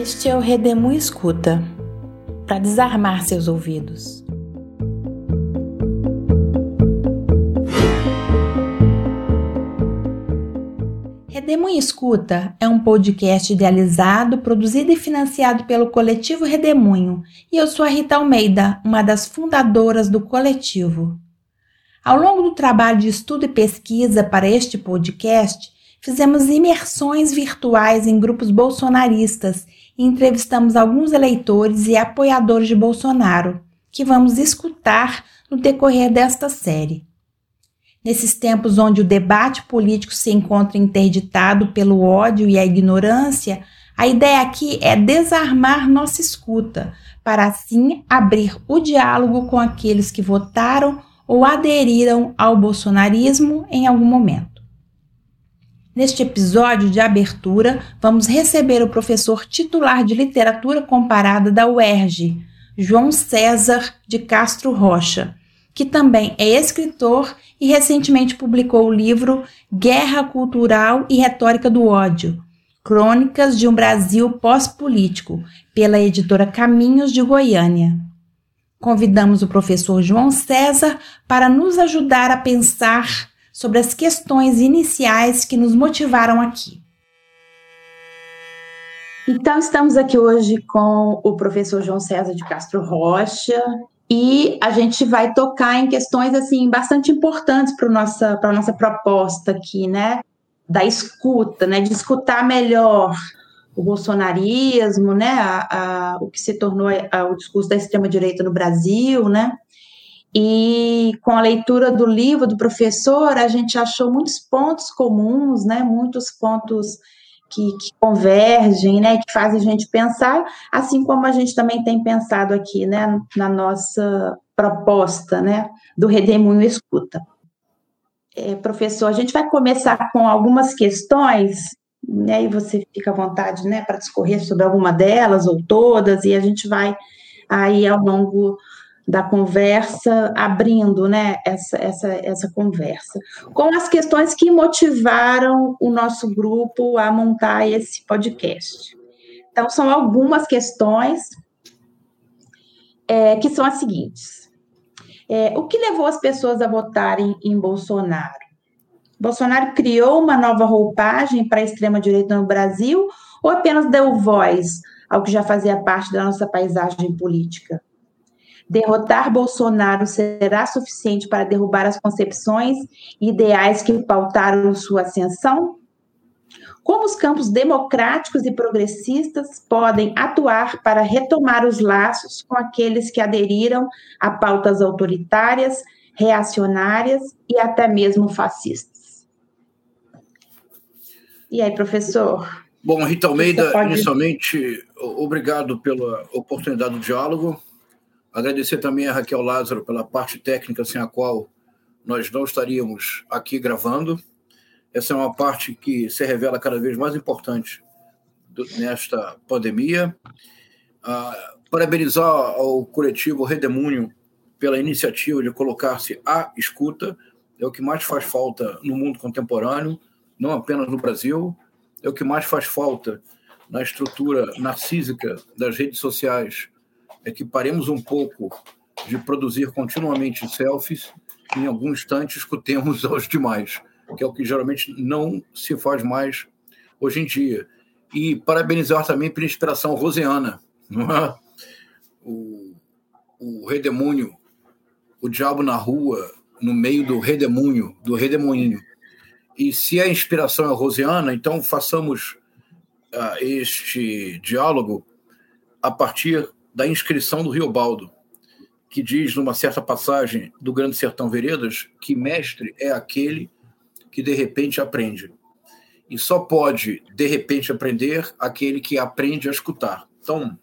Este é o Redemu Escuta para desarmar seus ouvidos. Redemoinho Escuta é um podcast idealizado, produzido e financiado pelo coletivo Redemoinho, e eu sou a Rita Almeida, uma das fundadoras do coletivo. Ao longo do trabalho de estudo e pesquisa para este podcast, fizemos imersões virtuais em grupos bolsonaristas e entrevistamos alguns eleitores e apoiadores de Bolsonaro, que vamos escutar no decorrer desta série. Nesses tempos onde o debate político se encontra interditado pelo ódio e a ignorância, a ideia aqui é desarmar nossa escuta, para assim abrir o diálogo com aqueles que votaram ou aderiram ao bolsonarismo em algum momento. Neste episódio de abertura, vamos receber o professor titular de literatura comparada da UERJ, João César de Castro Rocha, que também é escritor e recentemente publicou o livro Guerra Cultural e Retórica do Ódio Crônicas de um Brasil Pós-Político, pela editora Caminhos de Goiânia. Convidamos o professor João César para nos ajudar a pensar sobre as questões iniciais que nos motivaram aqui. Então, estamos aqui hoje com o professor João César de Castro Rocha e a gente vai tocar em questões assim bastante importantes para nossa para nossa proposta aqui, né? Da escuta, né? De escutar melhor o bolsonarismo, né? A, a, o que se tornou a, o discurso da extrema direita no Brasil, né? E com a leitura do livro do professor, a gente achou muitos pontos comuns, né, muitos pontos que, que, convergem, né, que fazem a gente pensar, assim como a gente também tem pensado aqui, né, na nossa proposta, né, do Redemoinho Escuta. É, professor, a gente vai começar com algumas questões, né, e você fica à vontade, né, para discorrer sobre alguma delas ou todas, e a gente vai aí ao longo da conversa, abrindo né, essa, essa, essa conversa, com as questões que motivaram o nosso grupo a montar esse podcast. Então, são algumas questões é, que são as seguintes. É, o que levou as pessoas a votarem em Bolsonaro? Bolsonaro criou uma nova roupagem para a extrema-direita no Brasil ou apenas deu voz ao que já fazia parte da nossa paisagem política? Derrotar Bolsonaro será suficiente para derrubar as concepções e ideais que pautaram sua ascensão? Como os campos democráticos e progressistas podem atuar para retomar os laços com aqueles que aderiram a pautas autoritárias, reacionárias e até mesmo fascistas? E aí, professor? Bom, Rita Almeida, pode... inicialmente, obrigado pela oportunidade do diálogo. Agradecer também a Raquel Lázaro pela parte técnica sem a qual nós não estaríamos aqui gravando. Essa é uma parte que se revela cada vez mais importante do, nesta pandemia. Ah, parabenizar ao coletivo Redemúnio pela iniciativa de colocar-se à escuta. É o que mais faz falta no mundo contemporâneo, não apenas no Brasil. É o que mais faz falta na estrutura narcísica das redes sociais é que paremos um pouco de produzir continuamente selfies e, em algum instante, escutemos aos demais, que é o que geralmente não se faz mais hoje em dia. E parabenizar também pela inspiração rosiana, é? o, o redemúnio, o diabo na rua, no meio do redemúnio, do redemoinho. E se a inspiração é rosiana, então façamos uh, este diálogo a partir da inscrição do Rio Baldo, que diz numa certa passagem do Grande Sertão Veredas que mestre é aquele que de repente aprende. E só pode de repente aprender aquele que aprende a escutar. Então,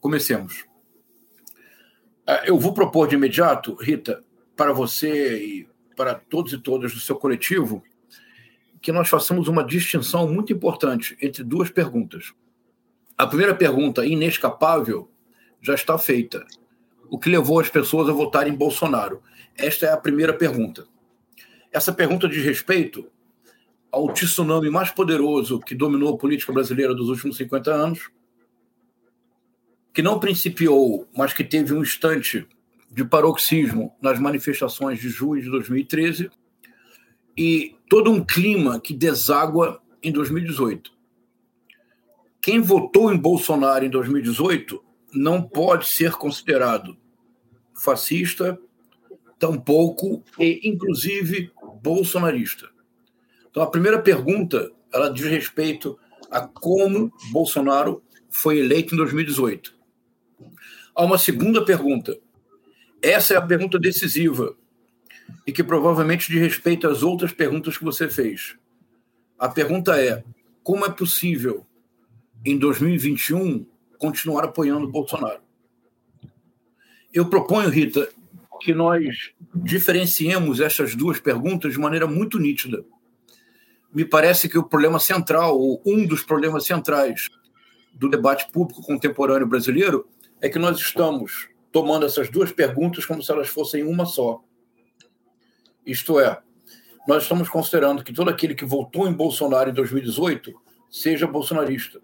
comecemos. Ah, eu vou propor de imediato, Rita, para você e para todos e todas do seu coletivo, que nós façamos uma distinção muito importante entre duas perguntas. A primeira pergunta, inescapável, já está feita. O que levou as pessoas a votarem em Bolsonaro? Esta é a primeira pergunta. Essa pergunta diz respeito ao tsunami mais poderoso que dominou a política brasileira dos últimos 50 anos, que não principiou, mas que teve um instante de paroxismo nas manifestações de junho de 2013 e todo um clima que deságua em 2018. Quem votou em Bolsonaro em 2018 não pode ser considerado fascista, tampouco e inclusive bolsonarista. Então a primeira pergunta, ela diz respeito a como Bolsonaro foi eleito em 2018. Há uma segunda pergunta. Essa é a pergunta decisiva e que provavelmente diz respeito às outras perguntas que você fez. A pergunta é: como é possível, em 2021, continuar apoiando Bolsonaro? Eu proponho, Rita, que nós diferenciemos essas duas perguntas de maneira muito nítida. Me parece que o problema central, ou um dos problemas centrais do debate público contemporâneo brasileiro, é que nós estamos tomando essas duas perguntas como se elas fossem uma só. Isto é, nós estamos considerando que todo aquele que votou em Bolsonaro em 2018 seja bolsonarista.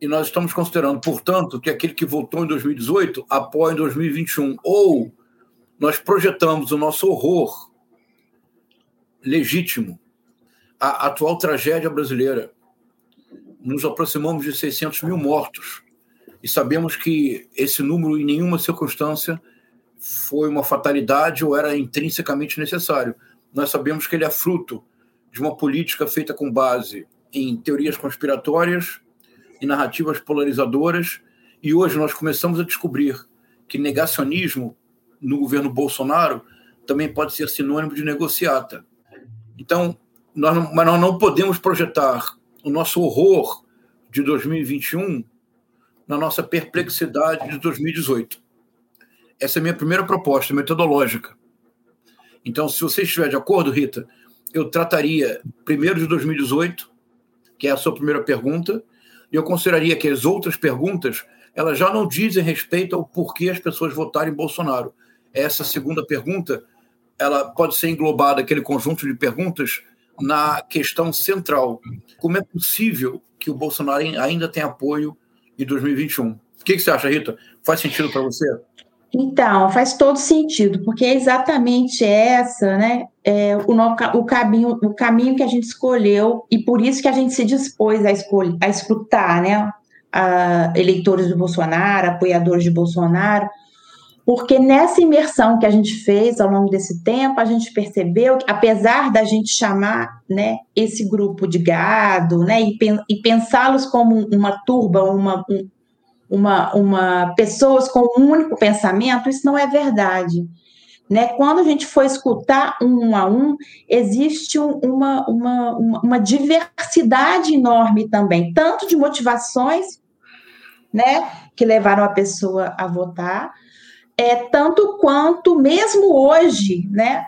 E nós estamos considerando, portanto, que aquele que votou em 2018 apoia em 2021. Ou nós projetamos o nosso horror legítimo à atual tragédia brasileira. Nos aproximamos de 600 mil mortos. E sabemos que esse número, em nenhuma circunstância, foi uma fatalidade ou era intrinsecamente necessário. Nós sabemos que ele é fruto de uma política feita com base em teorias conspiratórias e narrativas polarizadoras, e hoje nós começamos a descobrir que negacionismo no governo Bolsonaro também pode ser sinônimo de negociata. Então, nós não, mas nós não podemos projetar o nosso horror de 2021 na nossa perplexidade de 2018. Essa é a minha primeira proposta metodológica. Então, se você estiver de acordo, Rita, eu trataria primeiro de 2018, que é a sua primeira pergunta, eu consideraria que as outras perguntas elas já não dizem respeito ao porquê as pessoas votaram em Bolsonaro. Essa segunda pergunta ela pode ser englobada, aquele conjunto de perguntas, na questão central. Como é possível que o Bolsonaro ainda tenha apoio em 2021? O que, você acha, Rita? Faz sentido para você? Então, faz todo sentido, porque é exatamente essa, né, é, o, o, caminho, o caminho que a gente escolheu e por isso que a gente se dispôs a, escolher, a escutar, né, a eleitores de Bolsonaro, apoiadores de Bolsonaro, porque nessa imersão que a gente fez ao longo desse tempo, a gente percebeu que, apesar da gente chamar né, esse grupo de gado né, e, e pensá-los como uma turba, uma, um, uma, uma pessoas com um único pensamento, isso não é verdade. Né? Quando a gente for escutar um a um, existe uma, uma, uma, diversidade enorme também, tanto de motivações né, que levaram a pessoa a votar, é, tanto quanto, mesmo hoje, né,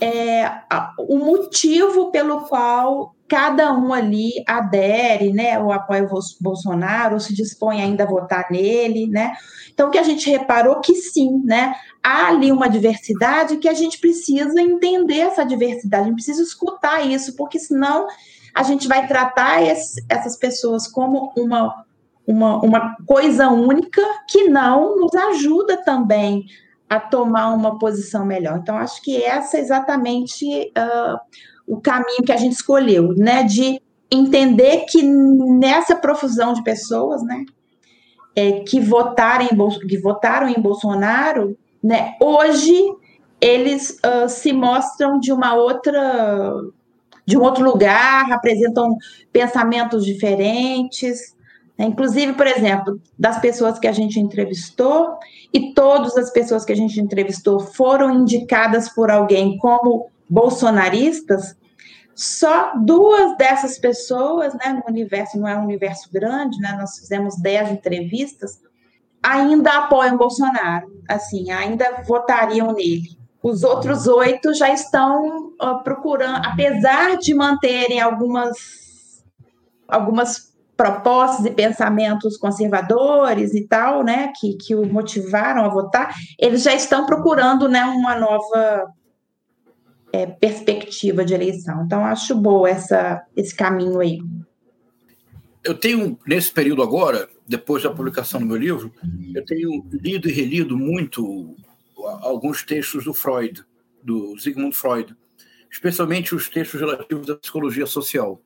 é, o motivo pelo qual cada um ali adere, né, ou apoia o Bolsonaro, ou se dispõe ainda a votar nele, né? Então, que a gente reparou que sim, né, há ali uma diversidade que a gente precisa entender essa diversidade, a gente precisa escutar isso, porque senão a gente vai tratar esse, essas pessoas como uma, uma, uma coisa única que não nos ajuda também a tomar uma posição melhor. Então, acho que essa é exatamente uh, o caminho que a gente escolheu, né? De entender que nessa profusão de pessoas, né? É, que, votarem, que votaram em Bolsonaro, né? Hoje eles uh, se mostram de uma outra de um outro lugar, apresentam pensamentos diferentes, né? Inclusive, por exemplo, das pessoas que a gente entrevistou, e todas as pessoas que a gente entrevistou foram indicadas por alguém como bolsonaristas, só duas dessas pessoas, né, no universo, não é um universo grande, né, nós fizemos dez entrevistas, ainda apoiam Bolsonaro, assim, ainda votariam nele. Os outros oito já estão uh, procurando, apesar de manterem algumas, algumas propostas e pensamentos conservadores e tal, né, que, que o motivaram a votar, eles já estão procurando, né, uma nova é, perspectiva de eleição. Então, acho boa essa, esse caminho aí. Eu tenho, nesse período agora, depois da publicação do meu livro, eu tenho lido e relido muito alguns textos do Freud, do Sigmund Freud, especialmente os textos relativos à psicologia social.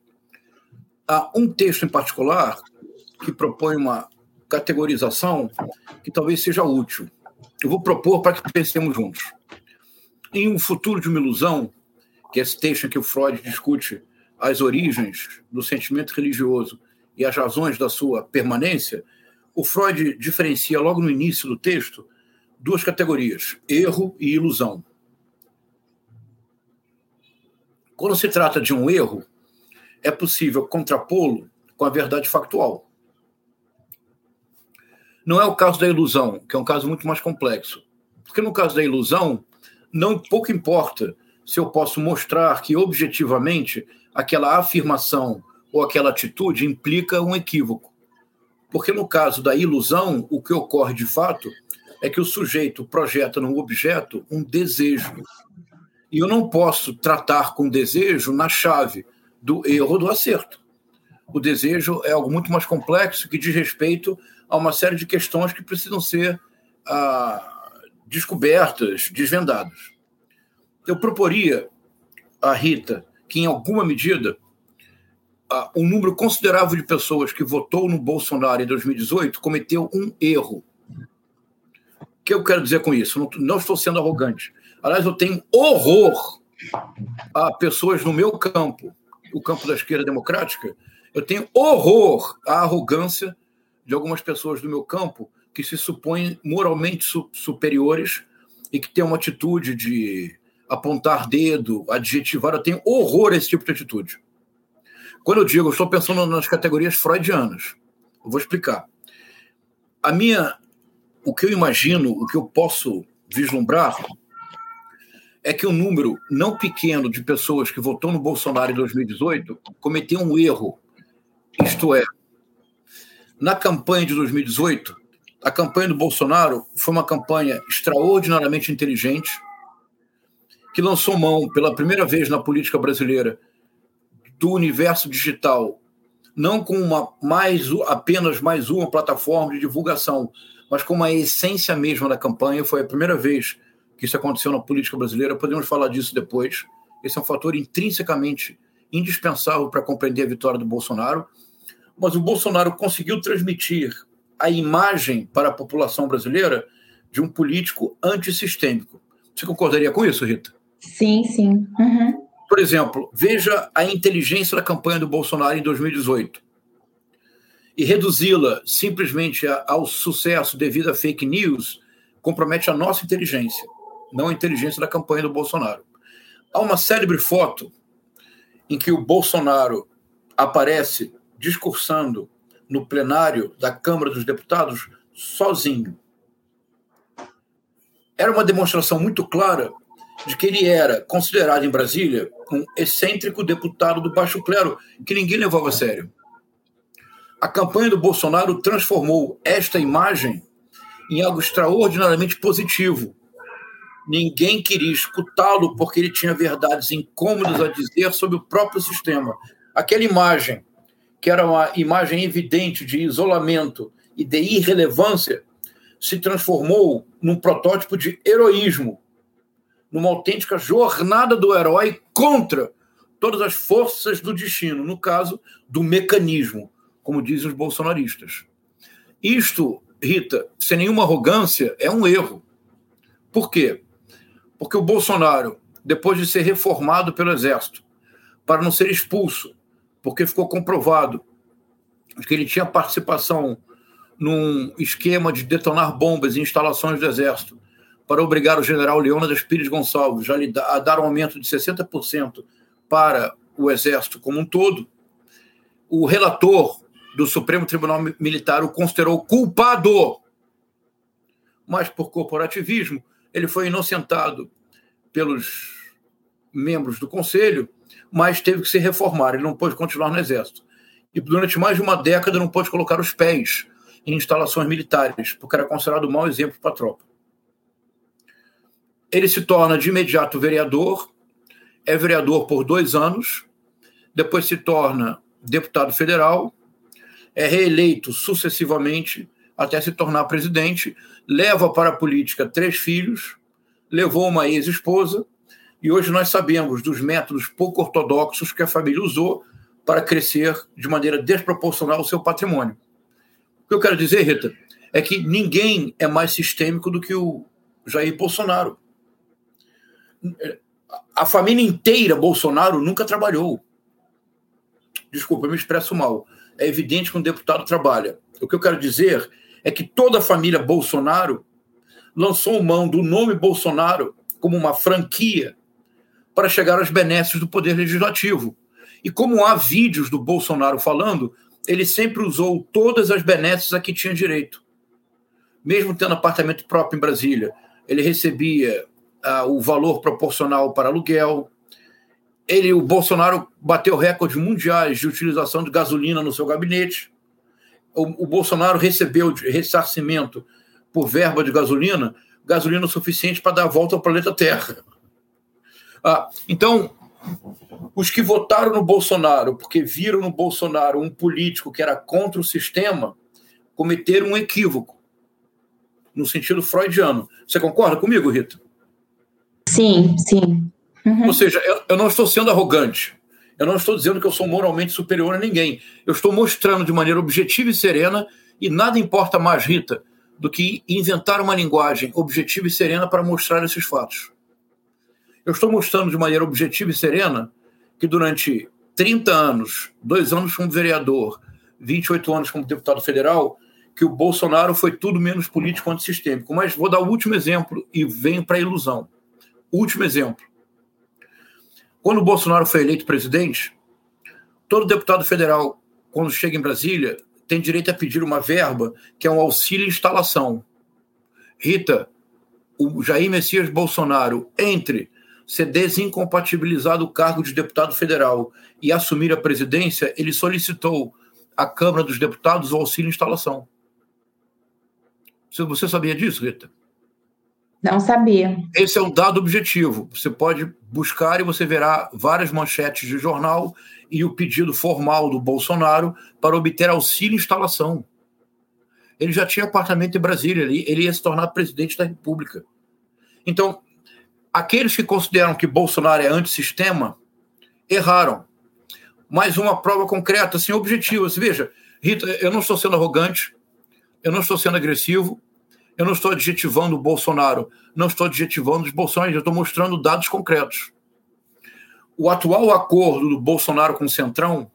Há um texto em particular que propõe uma categorização que talvez seja útil. Eu vou propor para que pensemos juntos. Em Um Futuro de uma Ilusão, que é esse texto em que o Freud discute as origens do sentimento religioso e as razões da sua permanência, o Freud diferencia logo no início do texto duas categorias: erro e ilusão. Quando se trata de um erro, é possível contrapô-lo com a verdade factual. Não é o caso da ilusão, que é um caso muito mais complexo. Porque no caso da ilusão, não pouco importa se eu posso mostrar que objetivamente aquela afirmação ou aquela atitude implica um equívoco. Porque no caso da ilusão, o que ocorre de fato é que o sujeito projeta no objeto um desejo. E eu não posso tratar com desejo na chave do erro ou do acerto. O desejo é algo muito mais complexo que diz respeito a uma série de questões que precisam ser ah, descobertas, desvendadas. Eu proporia a Rita que, em alguma medida, um número considerável de pessoas que votou no Bolsonaro em 2018 cometeu um erro. O que eu quero dizer com isso? Não estou sendo arrogante. Aliás, eu tenho horror a pessoas no meu campo, o campo da esquerda democrática, eu tenho horror à arrogância de algumas pessoas do meu campo que se supõem moralmente su superiores e que têm uma atitude de apontar dedo, adjetivar. Eu tenho horror a esse tipo de atitude. Quando eu digo, eu estou pensando nas categorias freudianas. Eu vou explicar. A minha, o que eu imagino, o que eu posso vislumbrar é que um número não pequeno de pessoas que votou no Bolsonaro em 2018 cometeu um erro. Isto é, na campanha de 2018, a campanha do Bolsonaro foi uma campanha extraordinariamente inteligente, que lançou mão pela primeira vez na política brasileira do universo digital, não com uma mais apenas mais uma plataforma de divulgação, mas com uma essência mesma da campanha. Foi a primeira vez que isso aconteceu na política brasileira. Podemos falar disso depois. Esse é um fator intrinsecamente indispensável para compreender a vitória do Bolsonaro mas o Bolsonaro conseguiu transmitir a imagem para a população brasileira de um político antissistêmico. Você concordaria com isso, Rita? Sim, sim. Uhum. Por exemplo, veja a inteligência da campanha do Bolsonaro em 2018. E reduzi-la simplesmente ao sucesso devido a fake news compromete a nossa inteligência, não a inteligência da campanha do Bolsonaro. Há uma célebre foto em que o Bolsonaro aparece discursando no plenário da Câmara dos Deputados sozinho. Era uma demonstração muito clara de que ele era considerado em Brasília um excêntrico deputado do baixo clero que ninguém levava a sério. A campanha do Bolsonaro transformou esta imagem em algo extraordinariamente positivo. Ninguém queria escutá-lo porque ele tinha verdades incômodas a dizer sobre o próprio sistema. Aquela imagem que era uma imagem evidente de isolamento e de irrelevância, se transformou num protótipo de heroísmo, numa autêntica jornada do herói contra todas as forças do destino, no caso do mecanismo, como dizem os bolsonaristas. Isto, Rita, sem nenhuma arrogância, é um erro. Por quê? Porque o Bolsonaro, depois de ser reformado pelo Exército, para não ser expulso, porque ficou comprovado que ele tinha participação num esquema de detonar bombas em instalações do Exército para obrigar o general Leônidas Pires Gonçalves a dar um aumento de 60% para o Exército como um todo. O relator do Supremo Tribunal Militar o considerou culpado, mas por corporativismo ele foi inocentado pelos membros do Conselho mas teve que se reformar. Ele não pôde continuar no Exército. E durante mais de uma década não pôde colocar os pés em instalações militares, porque era considerado um mau exemplo para a tropa. Ele se torna de imediato vereador é vereador por dois anos, depois se torna deputado federal, é reeleito sucessivamente até se tornar presidente, leva para a política três filhos, levou uma ex-esposa, e hoje nós sabemos dos métodos pouco ortodoxos que a família usou para crescer de maneira desproporcional o seu patrimônio. O que eu quero dizer, Rita, é que ninguém é mais sistêmico do que o Jair Bolsonaro. A família inteira Bolsonaro nunca trabalhou. Desculpa, eu me expresso mal. É evidente que um deputado trabalha. O que eu quero dizer é que toda a família Bolsonaro lançou mão do nome Bolsonaro como uma franquia para chegar aos benesses do poder legislativo. E como há vídeos do Bolsonaro falando, ele sempre usou todas as benesses a que tinha direito. Mesmo tendo apartamento próprio em Brasília, ele recebia uh, o valor proporcional para aluguel. Ele, o Bolsonaro bateu recordes mundiais de utilização de gasolina no seu gabinete. O, o Bolsonaro recebeu ressarcimento por verba de gasolina, gasolina suficiente para dar a volta ao planeta Terra. Ah, então, os que votaram no Bolsonaro porque viram no Bolsonaro um político que era contra o sistema cometeram um equívoco, no sentido freudiano. Você concorda comigo, Rita? Sim, sim. Uhum. Ou seja, eu, eu não estou sendo arrogante. Eu não estou dizendo que eu sou moralmente superior a ninguém. Eu estou mostrando de maneira objetiva e serena, e nada importa mais, Rita, do que inventar uma linguagem objetiva e serena para mostrar esses fatos. Eu estou mostrando de maneira objetiva e serena que durante 30 anos, dois anos como vereador, 28 anos como deputado federal, que o Bolsonaro foi tudo menos político antissistêmico. Mas vou dar o último exemplo e venho para a ilusão. Último exemplo. Quando o Bolsonaro foi eleito presidente, todo deputado federal, quando chega em Brasília, tem direito a pedir uma verba que é um auxílio instalação. Rita, o Jair Messias Bolsonaro, entre ser desincompatibilizado o cargo de deputado federal e assumir a presidência, ele solicitou à Câmara dos Deputados o auxílio instalação. Você sabia disso, Rita? Não sabia. Esse é um dado objetivo. Você pode buscar e você verá várias manchetes de jornal e o pedido formal do Bolsonaro para obter auxílio instalação. Ele já tinha apartamento em Brasília, ele, ele ia se tornar presidente da República. Então, aqueles que consideram que Bolsonaro é antissistema erraram. Mais uma prova concreta, assim, objetiva. Assim, veja, Rita, eu não estou sendo arrogante, eu não estou sendo agressivo, eu não estou adjetivando o Bolsonaro, não estou adjetivando os bolsonaristas, eu estou mostrando dados concretos. O atual acordo do Bolsonaro com o Centrão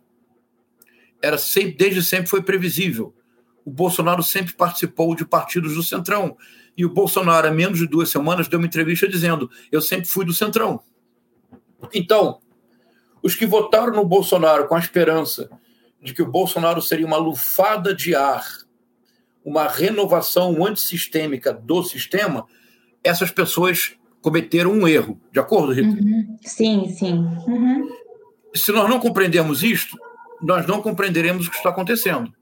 era sempre, desde sempre foi previsível. O Bolsonaro sempre participou de partidos do Centrão. E o Bolsonaro, há menos de duas semanas, deu uma entrevista dizendo: Eu sempre fui do Centrão. Então, os que votaram no Bolsonaro com a esperança de que o Bolsonaro seria uma lufada de ar, uma renovação antissistêmica do sistema, essas pessoas cometeram um erro. De acordo, Rita? Uhum. Sim, sim. Uhum. Se nós não compreendermos isto, nós não compreenderemos o que está acontecendo.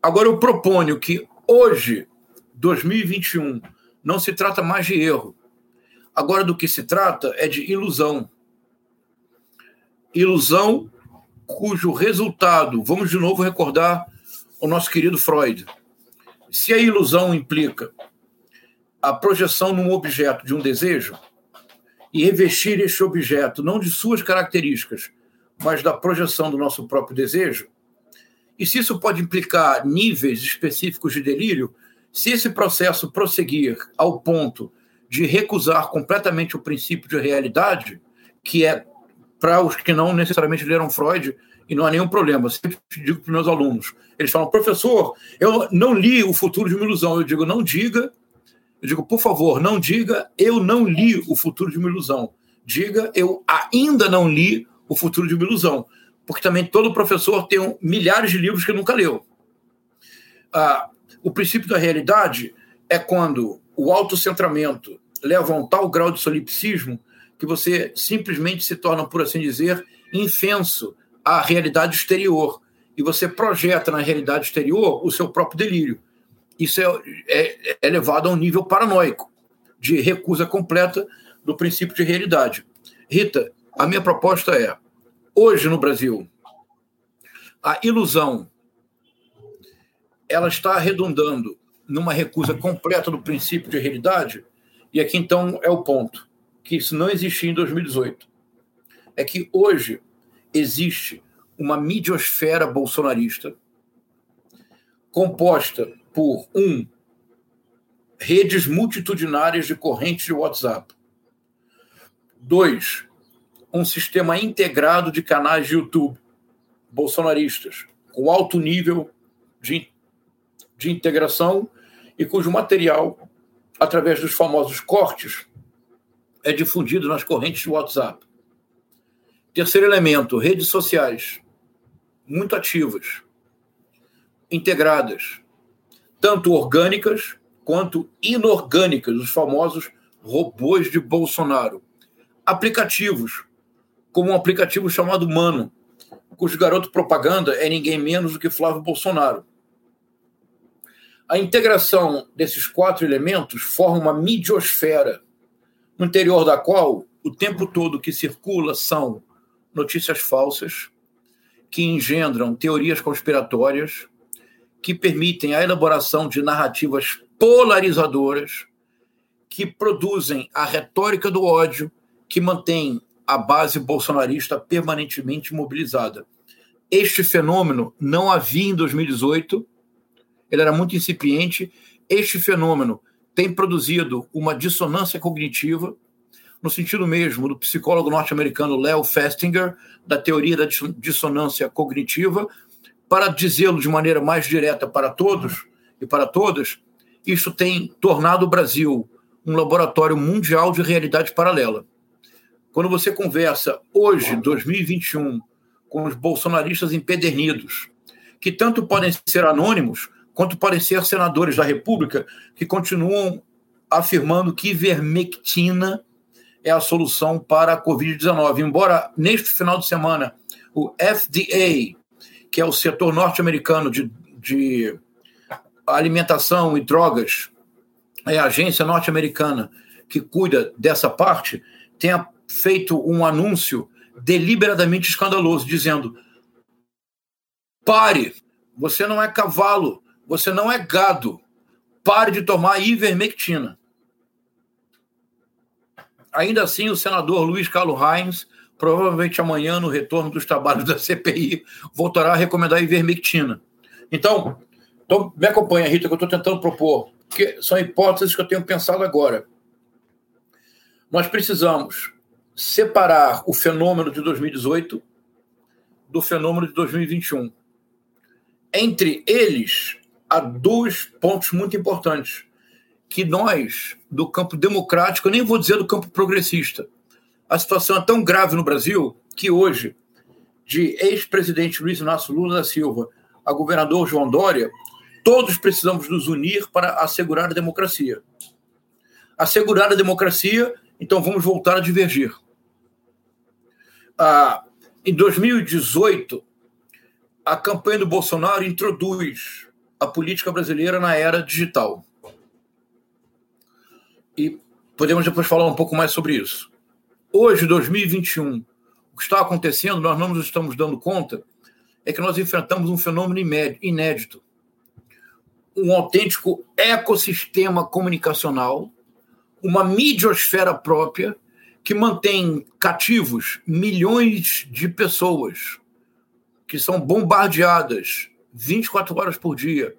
Agora, eu proponho que hoje 2021 não se trata mais de erro. Agora, do que se trata é de ilusão. Ilusão cujo resultado, vamos de novo recordar o nosso querido Freud. Se a ilusão implica a projeção num objeto de um desejo e revestir este objeto não de suas características, mas da projeção do nosso próprio desejo, e se isso pode implicar níveis específicos de delírio, se esse processo prosseguir ao ponto de recusar completamente o princípio de realidade, que é para os que não necessariamente leram Freud, e não há nenhum problema. Eu sempre digo para meus alunos: eles falam, professor, eu não li O Futuro de uma Ilusão. Eu digo, não diga. Eu digo, por favor, não diga, eu não li O Futuro de uma Ilusão. Diga, eu ainda não li O Futuro de uma Ilusão. Porque também todo professor tem milhares de livros que nunca leu. Ah, o princípio da realidade é quando o autocentramento leva a um tal grau de solipsismo que você simplesmente se torna, por assim dizer, infenso à realidade exterior. E você projeta na realidade exterior o seu próprio delírio. Isso é, é, é levado a um nível paranoico, de recusa completa do princípio de realidade. Rita, a minha proposta é: hoje no Brasil, a ilusão ela está arredondando numa recusa completa do princípio de realidade, e aqui então é o ponto, que isso não existia em 2018. É que hoje existe uma midiosfera bolsonarista composta por um redes multitudinárias de correntes de WhatsApp. Dois, um sistema integrado de canais de YouTube bolsonaristas, com alto nível de, de integração e cujo material, através dos famosos cortes, é difundido nas correntes de WhatsApp. Terceiro elemento, redes sociais, muito ativas, integradas, tanto orgânicas quanto inorgânicas, os famosos robôs de Bolsonaro. Aplicativos, como um aplicativo chamado Mano, cujo garoto propaganda é ninguém menos do que Flávio Bolsonaro. A integração desses quatro elementos forma uma midiosfera, no interior da qual o tempo todo que circula são notícias falsas, que engendram teorias conspiratórias, que permitem a elaboração de narrativas polarizadoras, que produzem a retórica do ódio, que mantém a base bolsonarista permanentemente mobilizada. Este fenômeno não havia em 2018, ele era muito incipiente. Este fenômeno tem produzido uma dissonância cognitiva, no sentido mesmo do psicólogo norte-americano Leo Festinger, da teoria da dissonância cognitiva, para dizê-lo de maneira mais direta para todos e para todas, isso tem tornado o Brasil um laboratório mundial de realidade paralela. Quando você conversa hoje, 2021, com os bolsonaristas empedernidos, que tanto podem ser anônimos, quanto podem ser senadores da República, que continuam afirmando que ivermectina é a solução para a Covid-19. Embora neste final de semana o FDA, que é o setor norte-americano de, de alimentação e drogas, é a agência norte-americana que cuida dessa parte, tenha feito um anúncio deliberadamente escandaloso, dizendo: pare, você não é cavalo, você não é gado, pare de tomar ivermectina. Ainda assim, o senador Luiz Carlos Reins, provavelmente amanhã, no retorno dos trabalhos da CPI, voltará a recomendar ivermectina. Então, então me acompanha, Rita, que eu estou tentando propor, que são hipóteses que eu tenho pensado agora. Nós precisamos separar o fenômeno de 2018 do fenômeno de 2021. Entre eles, há dois pontos muito importantes que nós, do campo democrático, nem vou dizer do campo progressista, a situação é tão grave no Brasil que hoje, de ex-presidente Luiz Inácio Lula da Silva a governador João Dória, todos precisamos nos unir para assegurar a democracia. Assegurar a democracia, então vamos voltar a divergir ah, em 2018, a campanha do Bolsonaro introduz a política brasileira na era digital. E podemos depois falar um pouco mais sobre isso. Hoje, 2021, o que está acontecendo, nós não nos estamos dando conta, é que nós enfrentamos um fenômeno inédito. Um autêntico ecossistema comunicacional, uma midiosfera própria, que mantém cativos milhões de pessoas que são bombardeadas 24 horas por dia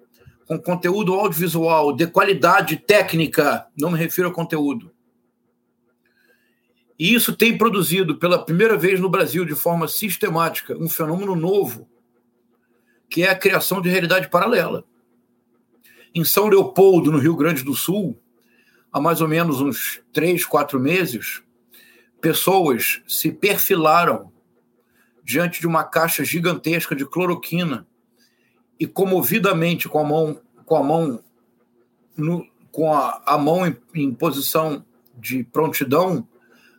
com conteúdo audiovisual de qualidade técnica, não me refiro a conteúdo. E isso tem produzido pela primeira vez no Brasil de forma sistemática um fenômeno novo, que é a criação de realidade paralela. Em São Leopoldo, no Rio Grande do Sul, há mais ou menos uns três, quatro meses, pessoas se perfilaram diante de uma caixa gigantesca de cloroquina e comovidamente com a mão com a mão no, com a, a mão em, em, posição de prontidão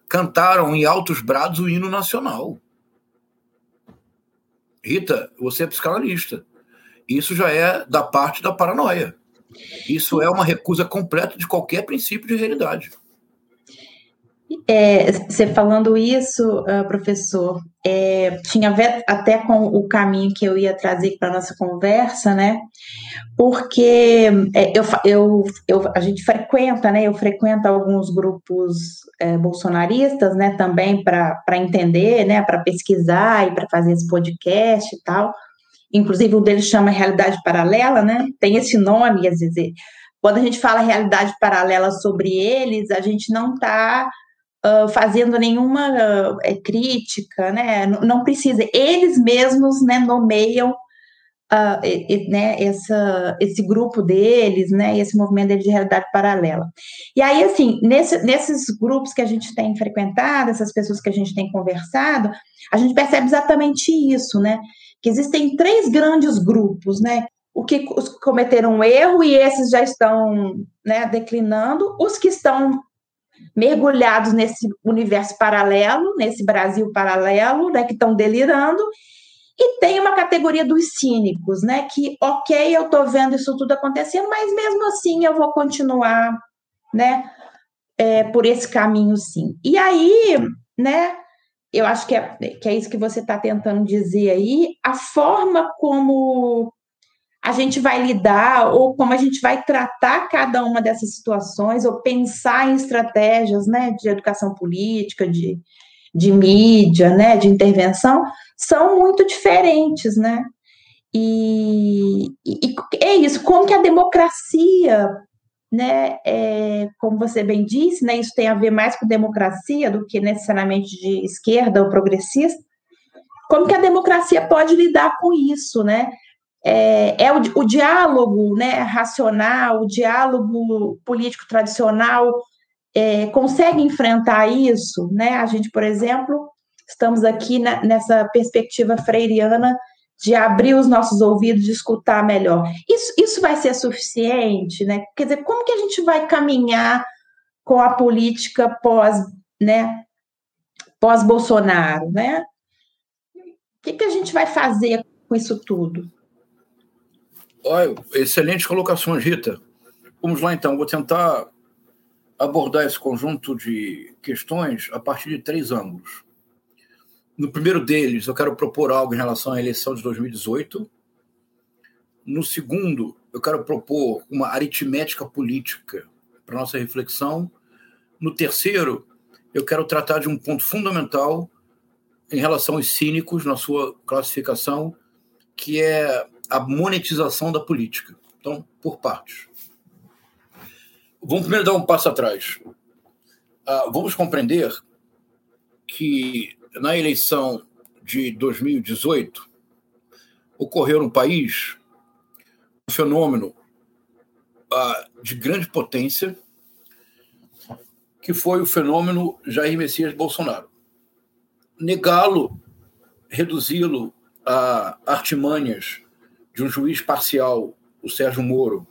cantaram em altos brados o hino nacional. Rita, você é psicanalista. Isso já é da parte da paranoia. Isso é uma recusa completa de qualquer princípio de realidade. É, você falando isso, uh, professor, é, tinha a ver até com o caminho que eu ia trazer para nossa conversa, né? Porque é, eu, eu, eu, a gente frequenta, né? Eu frequento alguns grupos é, bolsonaristas, né? Também para entender, né? Para pesquisar e para fazer esse podcast e tal. Inclusive, um deles chama Realidade Paralela, né? Tem esse nome, quer dizer, quando a gente fala realidade paralela sobre eles, a gente não está uh, fazendo nenhuma uh, crítica, né? Não, não, precisa. Eles mesmos né, nomeiam uh, e, né, essa, esse grupo deles, né? Esse movimento deles de realidade paralela. E aí, assim, nesse, nesses grupos que a gente tem frequentado, essas pessoas que a gente tem conversado, a gente percebe exatamente isso, né? Que existem três grandes grupos, né? o que os que cometeram um erro e esses já estão né, declinando, os que estão mergulhados nesse universo paralelo, nesse Brasil paralelo, né, que estão delirando, e tem uma categoria dos cínicos, né, que, ok, eu estou vendo isso tudo acontecendo, mas mesmo assim eu vou continuar, né, é, por esse caminho, sim. E aí, né, eu acho que é, que é isso que você está tentando dizer aí, a forma como a gente vai lidar ou como a gente vai tratar cada uma dessas situações ou pensar em estratégias, né, de educação política, de, de mídia, né, de intervenção, são muito diferentes, né? E, e, é isso, como que a democracia, né, é, como você bem disse, né, isso tem a ver mais com democracia do que necessariamente de esquerda ou progressista, como que a democracia pode lidar com isso, né? É, é o, o, diálogo né, racional, o diálogo político tradicional é, consegue enfrentar isso, né? A gente, por exemplo, estamos aqui na, nessa perspectiva freiriana de abrir os nossos ouvidos, de escutar melhor. Isso, isso vai ser suficiente, né? Quer dizer, como que a gente vai caminhar com a política pós, né? Pós Bolsonaro, né? O que, que a gente vai fazer com isso tudo? Olha, excelentes colocações, Rita. Vamos lá então, vou tentar abordar esse conjunto de questões a partir de três ângulos. No primeiro deles, eu quero propor algo em relação à eleição de 2018. No segundo, eu quero propor uma aritmética política para nossa reflexão. No terceiro, eu quero tratar de um ponto fundamental em relação aos cínicos na sua classificação, que é a monetização da política. Então, por partes. Vamos primeiro dar um passo atrás. Ah, vamos compreender que na eleição de 2018 ocorreu no país um fenômeno ah, de grande potência, que foi o fenômeno Jair Messias Bolsonaro. Negá-lo, reduzi-lo a artimanhas de um juiz parcial, o Sérgio Moro,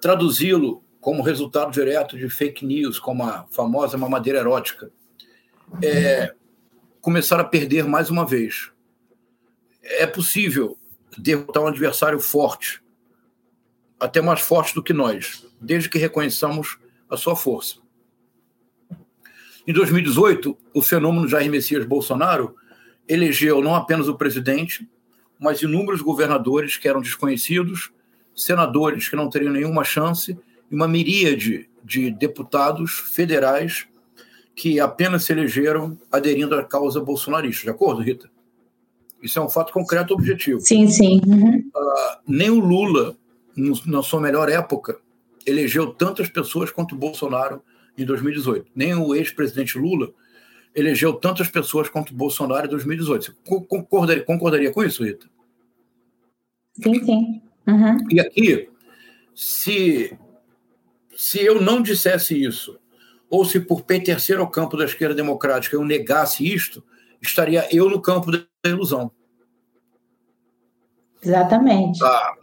traduzi-lo como resultado direto de fake news, como a famosa mamadeira erótica, é, começar a perder mais uma vez. É possível derrotar um adversário forte, até mais forte do que nós, desde que reconheçamos a sua força. Em 2018, o fenômeno Jair Messias Bolsonaro elegeu não apenas o presidente, mas inúmeros governadores que eram desconhecidos, senadores que não teriam nenhuma chance e uma miríade de deputados federais que apenas se elegeram aderindo à causa bolsonarista. De acordo, Rita? Isso é um fato concreto objetivo. Sim, sim. Uhum. Uh, nem o Lula, no, na sua melhor época, elegeu tantas pessoas quanto o Bolsonaro em 2018. Nem o ex-presidente Lula elegeu tantas pessoas quanto o Bolsonaro em 2018. Você concordaria, concordaria com isso, Rita? Sim, sim. Uhum. E aqui, se, se eu não dissesse isso, ou se por pertencer ao campo da esquerda democrática eu negasse isto, estaria eu no campo da ilusão. Exatamente. Ah,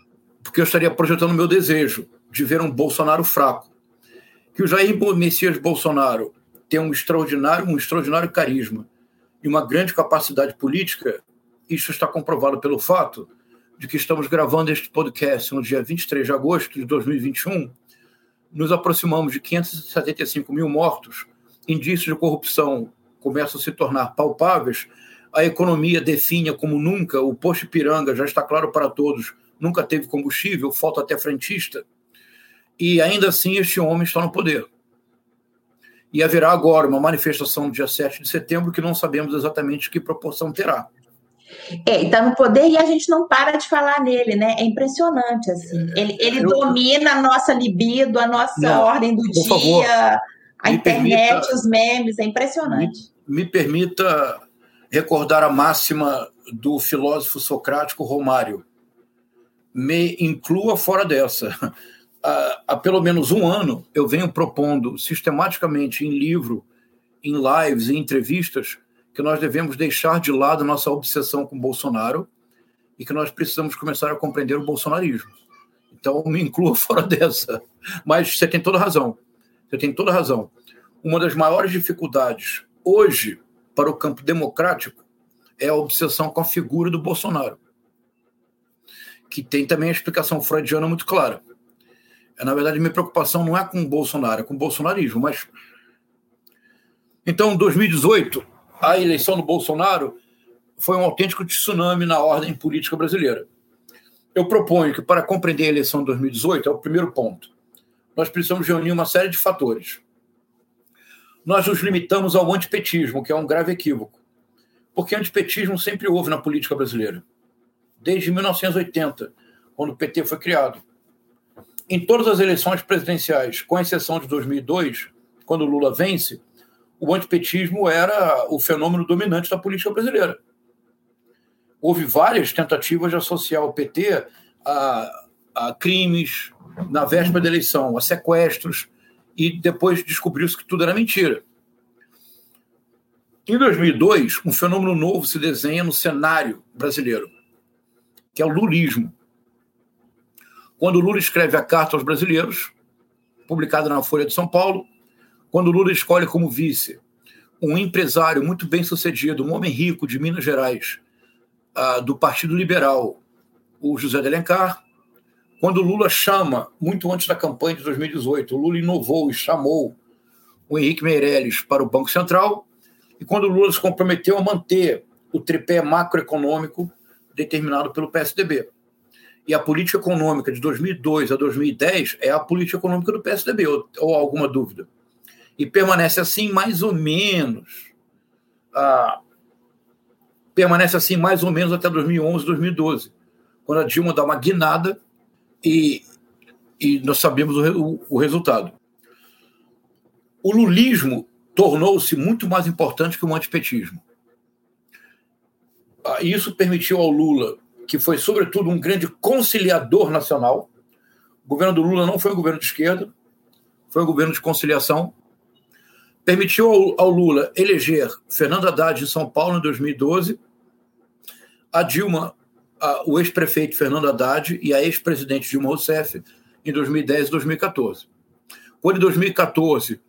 porque eu estaria projetando o meu desejo de ver um Bolsonaro fraco. Que o Jair Messias Bolsonaro tem um extraordinário, um extraordinário carisma e uma grande capacidade política, isso está comprovado pelo fato de que estamos gravando este podcast no dia 23 de agosto de 2021, nos aproximamos de 575 mil mortos indícios de corrupção começam a se tornar palpáveis, a economia define como nunca, o posto Ipiranga já está claro para todos, nunca teve combustível, falta até frentista, e ainda assim este homem está no poder. E haverá agora uma manifestação no dia 7 de setembro que não sabemos exatamente que proporção terá. É, está no poder e a gente não para de falar nele, né? É impressionante, assim. É, ele, ele eu... domina a nossa libido, a nossa não, ordem do dia, favor, a internet, permita, os memes, é impressionante. Me, me permita recordar a máxima do filósofo socrático Romário. Me inclua fora dessa. Há, há pelo menos um ano eu venho propondo sistematicamente em livro, em lives, em entrevistas, que nós devemos deixar de lado nossa obsessão com Bolsonaro e que nós precisamos começar a compreender o bolsonarismo. Então, me inclua fora dessa. Mas você tem toda razão. Você tem toda razão. Uma das maiores dificuldades hoje para o campo democrático é a obsessão com a figura do Bolsonaro, que tem também a explicação freudiana muito clara. É, na verdade, minha preocupação não é com o Bolsonaro, é com o bolsonarismo. Mas então, 2018, a eleição do Bolsonaro foi um autêntico tsunami na ordem política brasileira. Eu proponho que, para compreender a eleição de 2018, é o primeiro ponto. Nós precisamos reunir uma série de fatores. Nós nos limitamos ao antipetismo, que é um grave equívoco. Porque antipetismo sempre houve na política brasileira. Desde 1980, quando o PT foi criado. Em todas as eleições presidenciais, com exceção de 2002, quando Lula vence, o antipetismo era o fenômeno dominante da política brasileira. Houve várias tentativas de associar o PT a, a crimes na véspera da eleição, a sequestros, e depois descobriu-se que tudo era mentira. Em 2002, um fenômeno novo se desenha no cenário brasileiro, que é o lulismo. Quando Lula escreve a carta aos brasileiros, publicada na Folha de São Paulo, quando Lula escolhe como vice um empresário muito bem sucedido, um homem rico de Minas Gerais, uh, do Partido Liberal, o José de Alencar, quando Lula chama, muito antes da campanha de 2018, o Lula inovou e chamou o Henrique Meirelles para o Banco Central, e quando Lula se comprometeu a manter o tripé macroeconômico determinado pelo PSDB. E a política econômica de 2002 a 2010 é a política econômica do PSDB, ou, ou alguma dúvida? E permanece assim mais ou menos. Ah, permanece assim mais ou menos até 2011, 2012, quando a Dilma dá uma guinada e, e nós sabemos o, o, o resultado. O lulismo tornou-se muito mais importante que o antipetismo. Ah, isso permitiu ao Lula, que foi, sobretudo, um grande conciliador nacional. O governo do Lula não foi um governo de esquerda, foi um governo de conciliação permitiu ao, ao Lula eleger Fernando Haddad em São Paulo em 2012, a Dilma, a, o ex-prefeito Fernando Haddad e a ex-presidente Dilma Rousseff em 2010 e 2014. Quando em 2014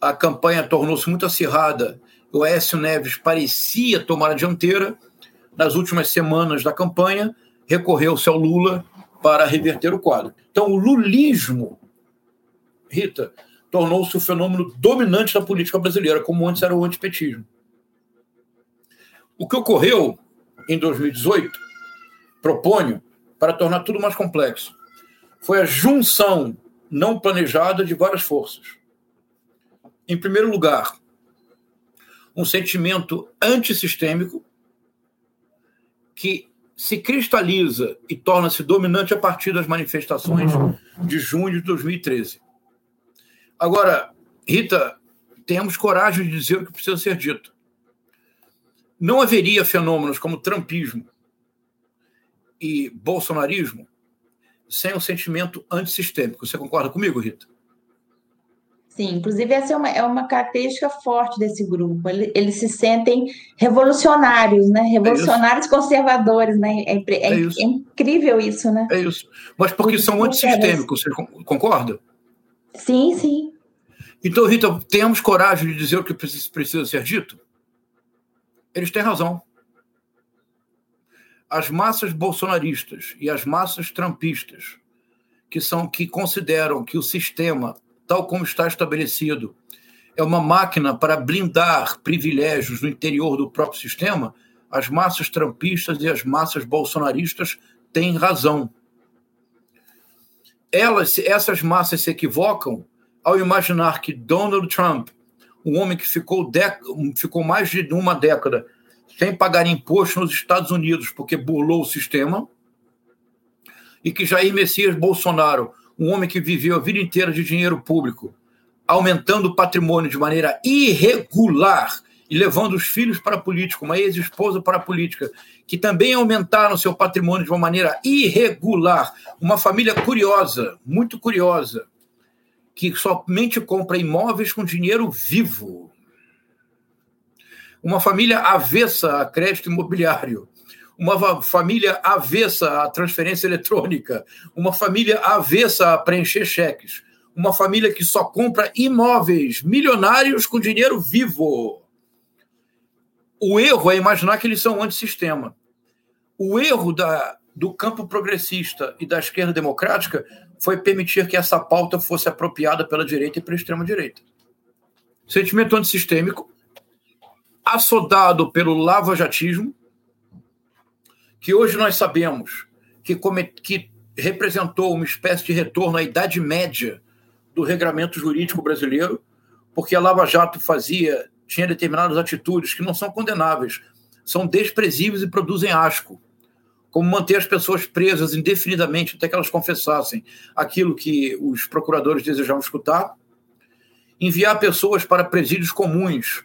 a campanha tornou-se muito acirrada, o Aécio Neves parecia tomar a dianteira, nas últimas semanas da campanha, recorreu-se ao Lula para reverter o quadro. Então, o lulismo, Rita, tornou-se o fenômeno dominante da política brasileira, como antes era o antipetismo. O que ocorreu em 2018, proponho, para tornar tudo mais complexo, foi a junção não planejada de várias forças. Em primeiro lugar, um sentimento antissistêmico que se cristaliza e torna-se dominante a partir das manifestações de junho de 2013. Agora, Rita, temos coragem de dizer o que precisa ser dito. Não haveria fenômenos como trumpismo e bolsonarismo sem um sentimento antissistêmico. Você concorda comigo, Rita? Sim, inclusive essa é uma, é uma característica forte desse grupo. Eles, eles se sentem revolucionários, né? Revolucionários é conservadores, né? É, é, é, é, incrível isso, né? É isso. Mas porque são antissistêmicos, você concorda? Sim, sim. Então, Rita, temos coragem de dizer o que precisa ser dito? Eles têm razão. As massas bolsonaristas e as massas trumpistas, que são que consideram que o sistema, tal como está estabelecido, é uma máquina para blindar privilégios no interior do próprio sistema, as massas trampistas e as massas bolsonaristas têm razão. Elas, essas massas se equivocam ao imaginar que Donald Trump, um homem que ficou, ficou mais de uma década sem pagar imposto nos Estados Unidos porque burlou o sistema, e que Jair Messias Bolsonaro, um homem que viveu a vida inteira de dinheiro público, aumentando o patrimônio de maneira irregular e levando os filhos para a política, uma ex-esposa para a política, que também aumentaram seu patrimônio de uma maneira irregular. Uma família curiosa, muito curiosa, que somente compra imóveis com dinheiro vivo. Uma família avessa a crédito imobiliário. Uma família avessa à transferência eletrônica. Uma família avessa a preencher cheques. Uma família que só compra imóveis milionários com dinheiro vivo o erro é imaginar que eles são antissistema. O erro da, do campo progressista e da esquerda democrática foi permitir que essa pauta fosse apropriada pela direita e pela extrema-direita. Sentimento antissistêmico, assodado pelo lavajatismo, que hoje nós sabemos que, come, que representou uma espécie de retorno à idade média do regramento jurídico brasileiro, porque a Lava Jato fazia tinha determinadas atitudes que não são condenáveis, são desprezíveis e produzem asco. Como manter as pessoas presas indefinidamente até que elas confessassem aquilo que os procuradores desejavam escutar, enviar pessoas para presídios comuns,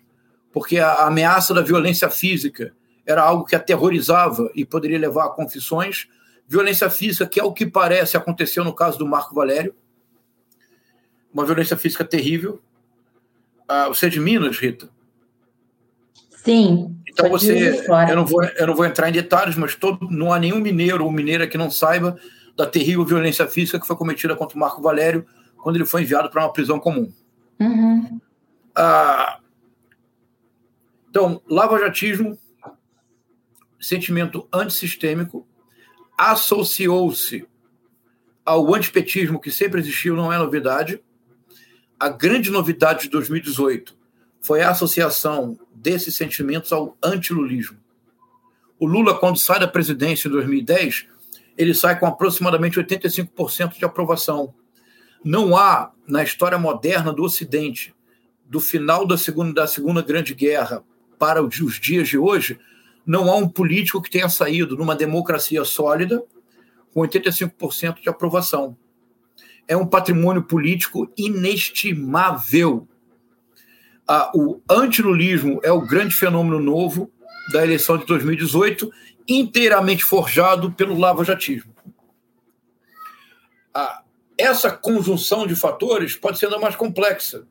porque a ameaça da violência física era algo que aterrorizava e poderia levar a confissões. Violência física, que é o que parece aconteceu no caso do Marco Valério, uma violência física terrível. Ah, você é de Minas, Rita? Sim. Então você, eu não vou, eu não vou entrar em detalhes, mas todo, não há nenhum mineiro ou mineira que não saiba da terrível violência física que foi cometida contra o Marco Valério quando ele foi enviado para uma prisão comum. Uhum. Ah, então, lava-jatismo, sentimento antissistêmico, associou-se ao antipetismo que sempre existiu, não é novidade. A grande novidade de 2018 foi a associação desses sentimentos ao antilulismo. O Lula, quando sai da presidência em 2010, ele sai com aproximadamente 85% de aprovação. Não há, na história moderna do Ocidente, do final da Segunda, da segunda Grande Guerra para os dias de hoje, não há um político que tenha saído numa democracia sólida com 85% de aprovação. É um patrimônio político inestimável a, o antilulismo é o grande fenômeno novo da eleição de 2018, inteiramente forjado pelo lava-jatismo. essa conjunção de fatores pode ser ainda mais complexa,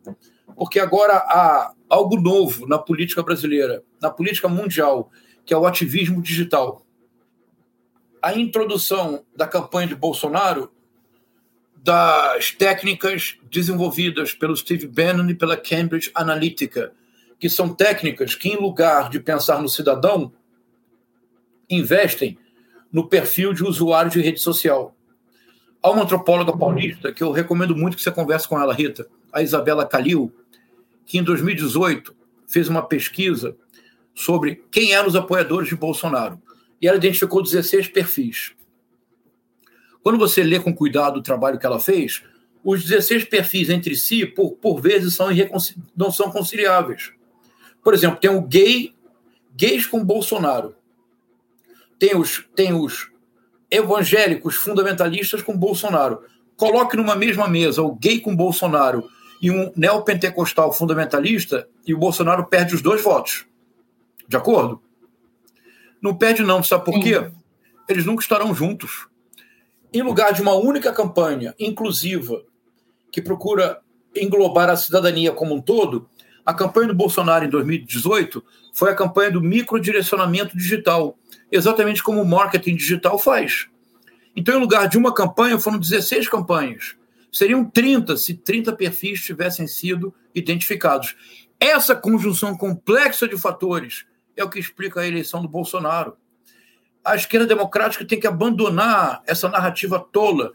porque agora há algo novo na política brasileira, na política mundial, que é o ativismo digital. A introdução da campanha de Bolsonaro das técnicas desenvolvidas pelo Steve Bannon e pela Cambridge Analytica, que são técnicas que, em lugar de pensar no cidadão, investem no perfil de usuário de rede social. Há uma antropóloga paulista que eu recomendo muito que você converse com ela, Rita, a Isabela Calil, que em 2018 fez uma pesquisa sobre quem eram os apoiadores de Bolsonaro. E ela identificou 16 perfis. Quando você lê com cuidado o trabalho que ela fez, os 16 perfis entre si, por, por vezes, são não são conciliáveis. Por exemplo, tem o gay, gays com Bolsonaro. Tem os, tem os evangélicos fundamentalistas com Bolsonaro. Coloque numa mesma mesa o gay com Bolsonaro e um neopentecostal fundamentalista e o Bolsonaro perde os dois votos. De acordo? Não perde, não. Sabe por quê? Eles nunca estarão juntos em lugar de uma única campanha inclusiva que procura englobar a cidadania como um todo, a campanha do Bolsonaro em 2018 foi a campanha do microdirecionamento digital, exatamente como o marketing digital faz. Então, em lugar de uma campanha, foram 16 campanhas. Seriam 30 se 30 perfis tivessem sido identificados. Essa conjunção complexa de fatores é o que explica a eleição do Bolsonaro a esquerda democrática tem que abandonar essa narrativa tola.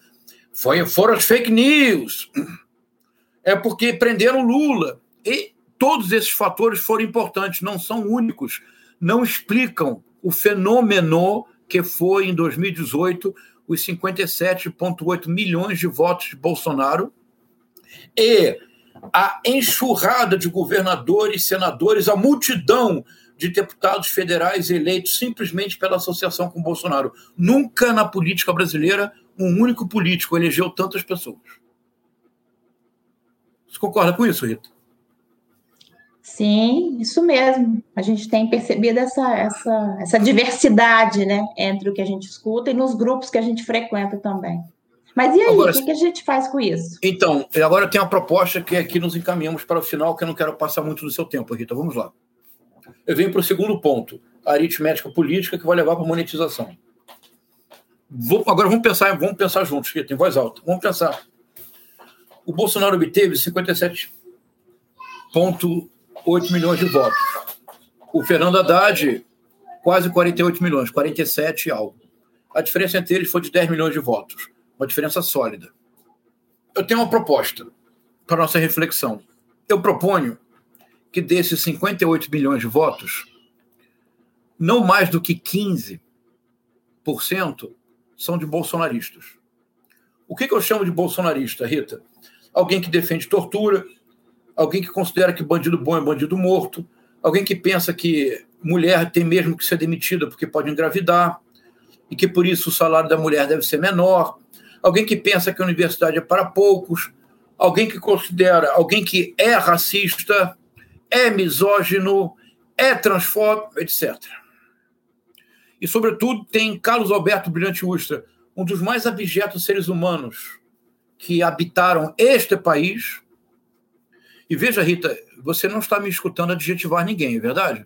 Foi, foram as fake news. É porque prenderam Lula. E todos esses fatores foram importantes, não são únicos, não explicam o fenômeno que foi em 2018 os 57,8 milhões de votos de Bolsonaro e a enxurrada de governadores, senadores, a multidão de deputados federais eleitos simplesmente pela associação com Bolsonaro. Nunca na política brasileira um único político elegeu tantas pessoas. Você concorda com isso, Rita? Sim, isso mesmo. A gente tem percebido essa, essa, essa diversidade né, entre o que a gente escuta e nos grupos que a gente frequenta também. Mas e aí, agora, o que, que, a gente faz com isso? Então, agora tem uma proposta que aqui nos encaminhamos para o final, que eu não quero passar muito do seu tempo, Rita. Vamos lá. Eu venho para o segundo ponto, a aritmética política que vai levar para a monetização. Vou, agora vamos pensar, vamos pensar juntos, Rita, em voz alta. Vamos pensar. O Bolsonaro obteve 57,8 milhões de votos. O Fernando Haddad, quase 48 milhões, 47 e algo. A diferença entre eles foi de 10 milhões de votos uma diferença sólida. Eu tenho uma proposta para nossa reflexão. Eu proponho que desses 58 milhões de votos, não mais do que 15% são de bolsonaristas. O que, que eu chamo de bolsonarista, Rita? Alguém que defende tortura, alguém que considera que bandido bom é bandido morto, alguém que pensa que mulher tem mesmo que ser demitida porque pode engravidar e que por isso o salário da mulher deve ser menor, alguém que pensa que a universidade é para poucos, alguém que considera, alguém que é racista, é misógino, é transfóbico, etc. E, sobretudo, tem Carlos Alberto Brilhante Ustra, um dos mais abjetos seres humanos que habitaram este país. E veja, Rita, você não está me escutando adjetivar ninguém, é verdade?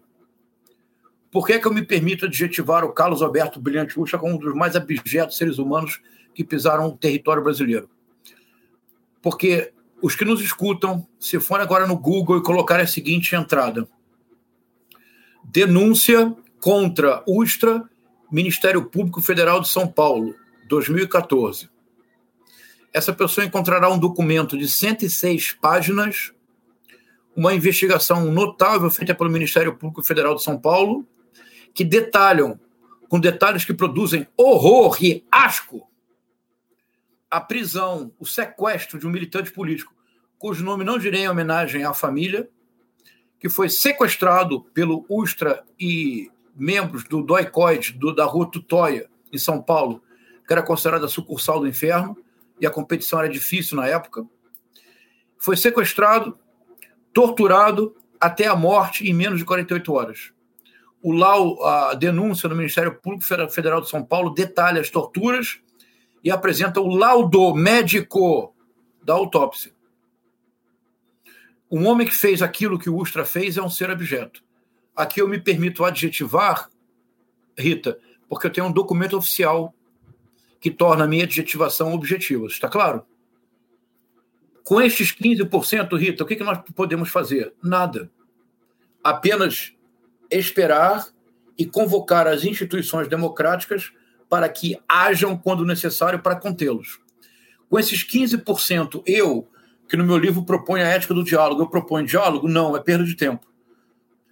Por que, é que eu me permito adjetivar o Carlos Alberto Brilhante Ustra como um dos mais abjetos seres humanos que pisaram o território brasileiro. Porque os que nos escutam, se forem agora no Google e colocarem a seguinte entrada: denúncia contra Ustra, Ministério Público Federal de São Paulo, 2014. Essa pessoa encontrará um documento de 106 páginas, uma investigação notável feita pelo Ministério Público Federal de São Paulo, que detalham, com detalhes que produzem horror e asco, a prisão, o sequestro de um militante político, cujo nome não direi em homenagem à família, que foi sequestrado pelo Ustra e membros do Doicoid, do, da Rua Tutóia, em São Paulo, que era considerada a sucursal do inferno, e a competição era difícil na época. Foi sequestrado, torturado até a morte em menos de 48 horas. O lau, a denúncia no Ministério Público Federal de São Paulo detalha as torturas e apresenta o laudo médico da autópsia. Um homem que fez aquilo que o Ustra fez é um ser abjeto. Aqui eu me permito adjetivar, Rita, porque eu tenho um documento oficial que torna a minha adjetivação objetiva. Está claro? Com estes 15%, Rita, o que nós podemos fazer? Nada. Apenas esperar e convocar as instituições democráticas para que hajam quando necessário para contê-los. Com esses 15%, eu, que no meu livro proponho a ética do diálogo, eu proponho diálogo? Não, é perda de tempo.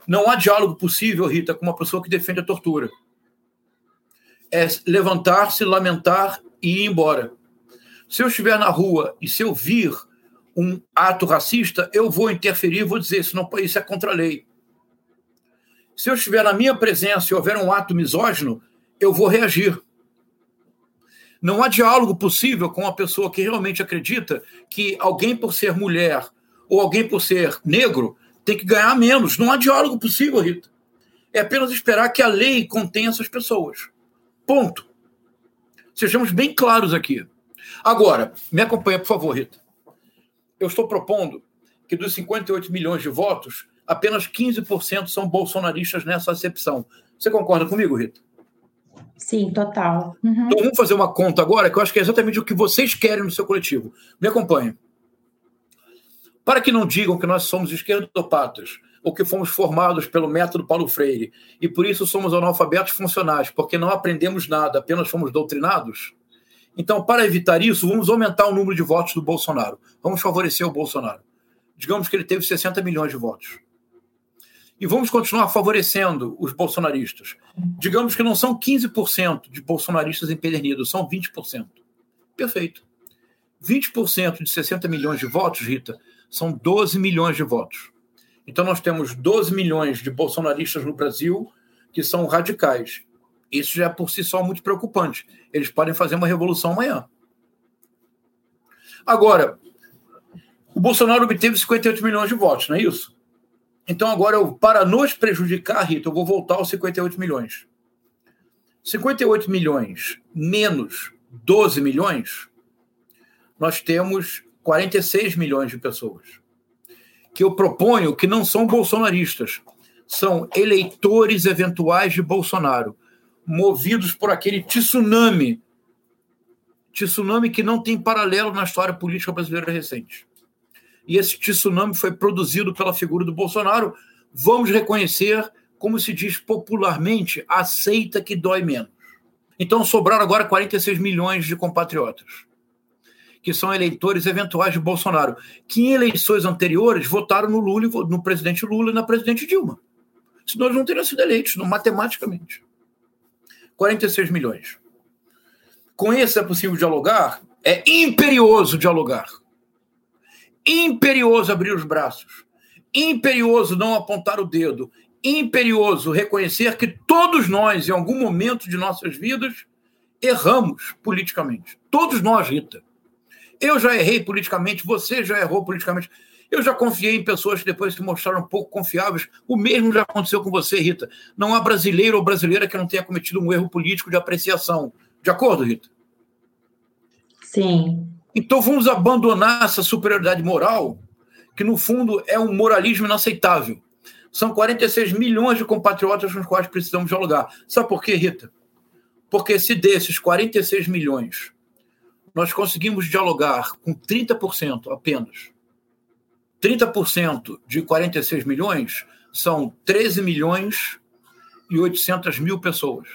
Não há diálogo possível, Rita, com uma pessoa que defende a tortura. É levantar-se, lamentar e ir embora. Se eu estiver na rua e se eu vir um ato racista, eu vou interferir, vou dizer isso, não, isso é contra a lei. Se eu estiver na minha presença e houver um ato misógino, eu vou reagir. Não há diálogo possível com uma pessoa que realmente acredita que alguém por ser mulher ou alguém por ser negro tem que ganhar menos. Não há diálogo possível, Rita. É apenas esperar que a lei contenha essas pessoas. Ponto. Sejamos bem claros aqui. Agora, me acompanha, por favor, Rita. Eu estou propondo que dos 58 milhões de votos, apenas 15% são bolsonaristas nessa acepção. Você concorda comigo, Rita? Sim, total. Uhum. Então vamos fazer uma conta agora, que eu acho que é exatamente o que vocês querem no seu coletivo. Me acompanhe. Para que não digam que nós somos esquerdopatas, ou que fomos formados pelo método Paulo Freire, e por isso somos analfabetos funcionais, porque não aprendemos nada, apenas fomos doutrinados. Então, para evitar isso, vamos aumentar o número de votos do Bolsonaro. Vamos favorecer o Bolsonaro. Digamos que ele teve 60 milhões de votos. E vamos continuar favorecendo os bolsonaristas. Digamos que não são 15% de bolsonaristas empedernidos, são 20%. Perfeito. 20% de 60 milhões de votos, Rita, são 12 milhões de votos. Então nós temos 12 milhões de bolsonaristas no Brasil que são radicais. Isso já é por si só muito preocupante. Eles podem fazer uma revolução amanhã. Agora, o Bolsonaro obteve 58 milhões de votos, não é isso? Então, agora, eu, para nos prejudicar, Rita, eu vou voltar aos 58 milhões. 58 milhões menos 12 milhões, nós temos 46 milhões de pessoas. Que eu proponho que não são bolsonaristas, são eleitores eventuais de Bolsonaro, movidos por aquele tsunami tsunami que não tem paralelo na história política brasileira recente. E esse tsunami foi produzido pela figura do Bolsonaro. Vamos reconhecer, como se diz popularmente, aceita que dói menos. Então sobraram agora 46 milhões de compatriotas, que são eleitores eventuais de Bolsonaro, que em eleições anteriores votaram no Lula, no presidente Lula e na presidente Dilma. Senão eles não teriam sido eleitos, não, matematicamente. 46 milhões. Com esse é possível dialogar? É imperioso dialogar. Imperioso abrir os braços. Imperioso não apontar o dedo. Imperioso reconhecer que todos nós, em algum momento de nossas vidas, erramos politicamente. Todos nós, Rita. Eu já errei politicamente, você já errou politicamente. Eu já confiei em pessoas que depois se mostraram um pouco confiáveis. O mesmo já aconteceu com você, Rita. Não há brasileiro ou brasileira que não tenha cometido um erro político de apreciação. De acordo, Rita? Sim. Então vamos abandonar essa superioridade moral, que no fundo é um moralismo inaceitável. São 46 milhões de compatriotas com os quais precisamos dialogar. Sabe por quê, Rita? Porque se desses 46 milhões nós conseguimos dialogar com 30% apenas, 30% de 46 milhões são 13 milhões e 800 mil pessoas.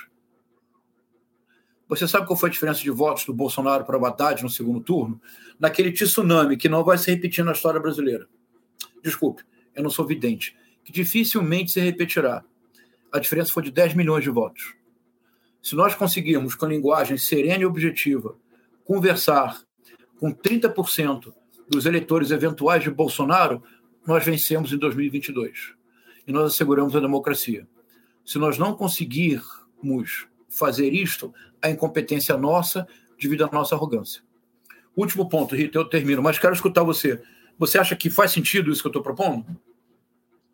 Você sabe qual foi a diferença de votos do Bolsonaro para o Haddad no segundo turno? Naquele tsunami que não vai se repetir na história brasileira. Desculpe, eu não sou vidente. Que dificilmente se repetirá. A diferença foi de 10 milhões de votos. Se nós conseguirmos, com linguagem serena e objetiva, conversar com 30% dos eleitores eventuais de Bolsonaro, nós vencemos em 2022. E nós asseguramos a democracia. Se nós não conseguirmos fazer isto, a incompetência nossa devido à nossa arrogância. Último ponto, Rita, eu termino, mas quero escutar você. Você acha que faz sentido isso que eu estou propondo?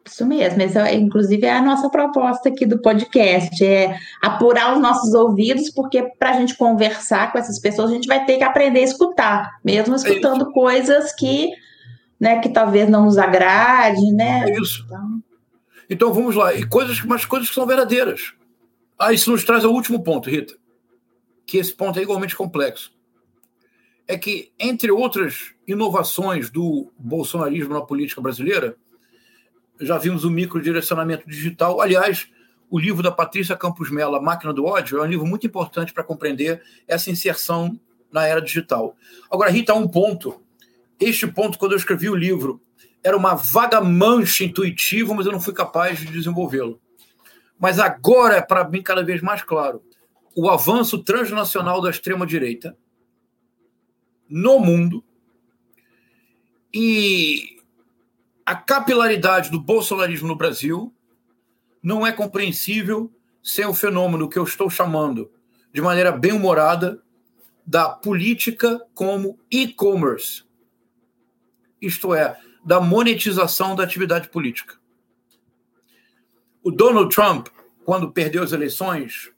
Isso mesmo, essa, inclusive é a nossa proposta aqui do podcast, é apurar os nossos ouvidos, porque para a gente conversar com essas pessoas, a gente vai ter que aprender a escutar, mesmo escutando é coisas que, né, que talvez não nos agrade, né? É isso. Então, então vamos lá, e coisas, mas coisas que são verdadeiras. Ah, isso nos traz ao último ponto, Rita, que esse ponto é igualmente complexo. É que, entre outras inovações do bolsonarismo na política brasileira, já vimos o microdirecionamento digital. Aliás, o livro da Patrícia Campos Mello, A Máquina do Ódio, é um livro muito importante para compreender essa inserção na era digital. Agora, Rita, há um ponto. Este ponto, quando eu escrevi o livro, era uma vaga mancha intuitiva, mas eu não fui capaz de desenvolvê-lo. Mas agora é para mim cada vez mais claro o avanço transnacional da extrema-direita no mundo e a capilaridade do bolsonarismo no Brasil não é compreensível sem o fenômeno que eu estou chamando, de maneira bem humorada, da política como e-commerce. Isto é, da monetização da atividade política. O Donald Trump, quando perdeu as eleições,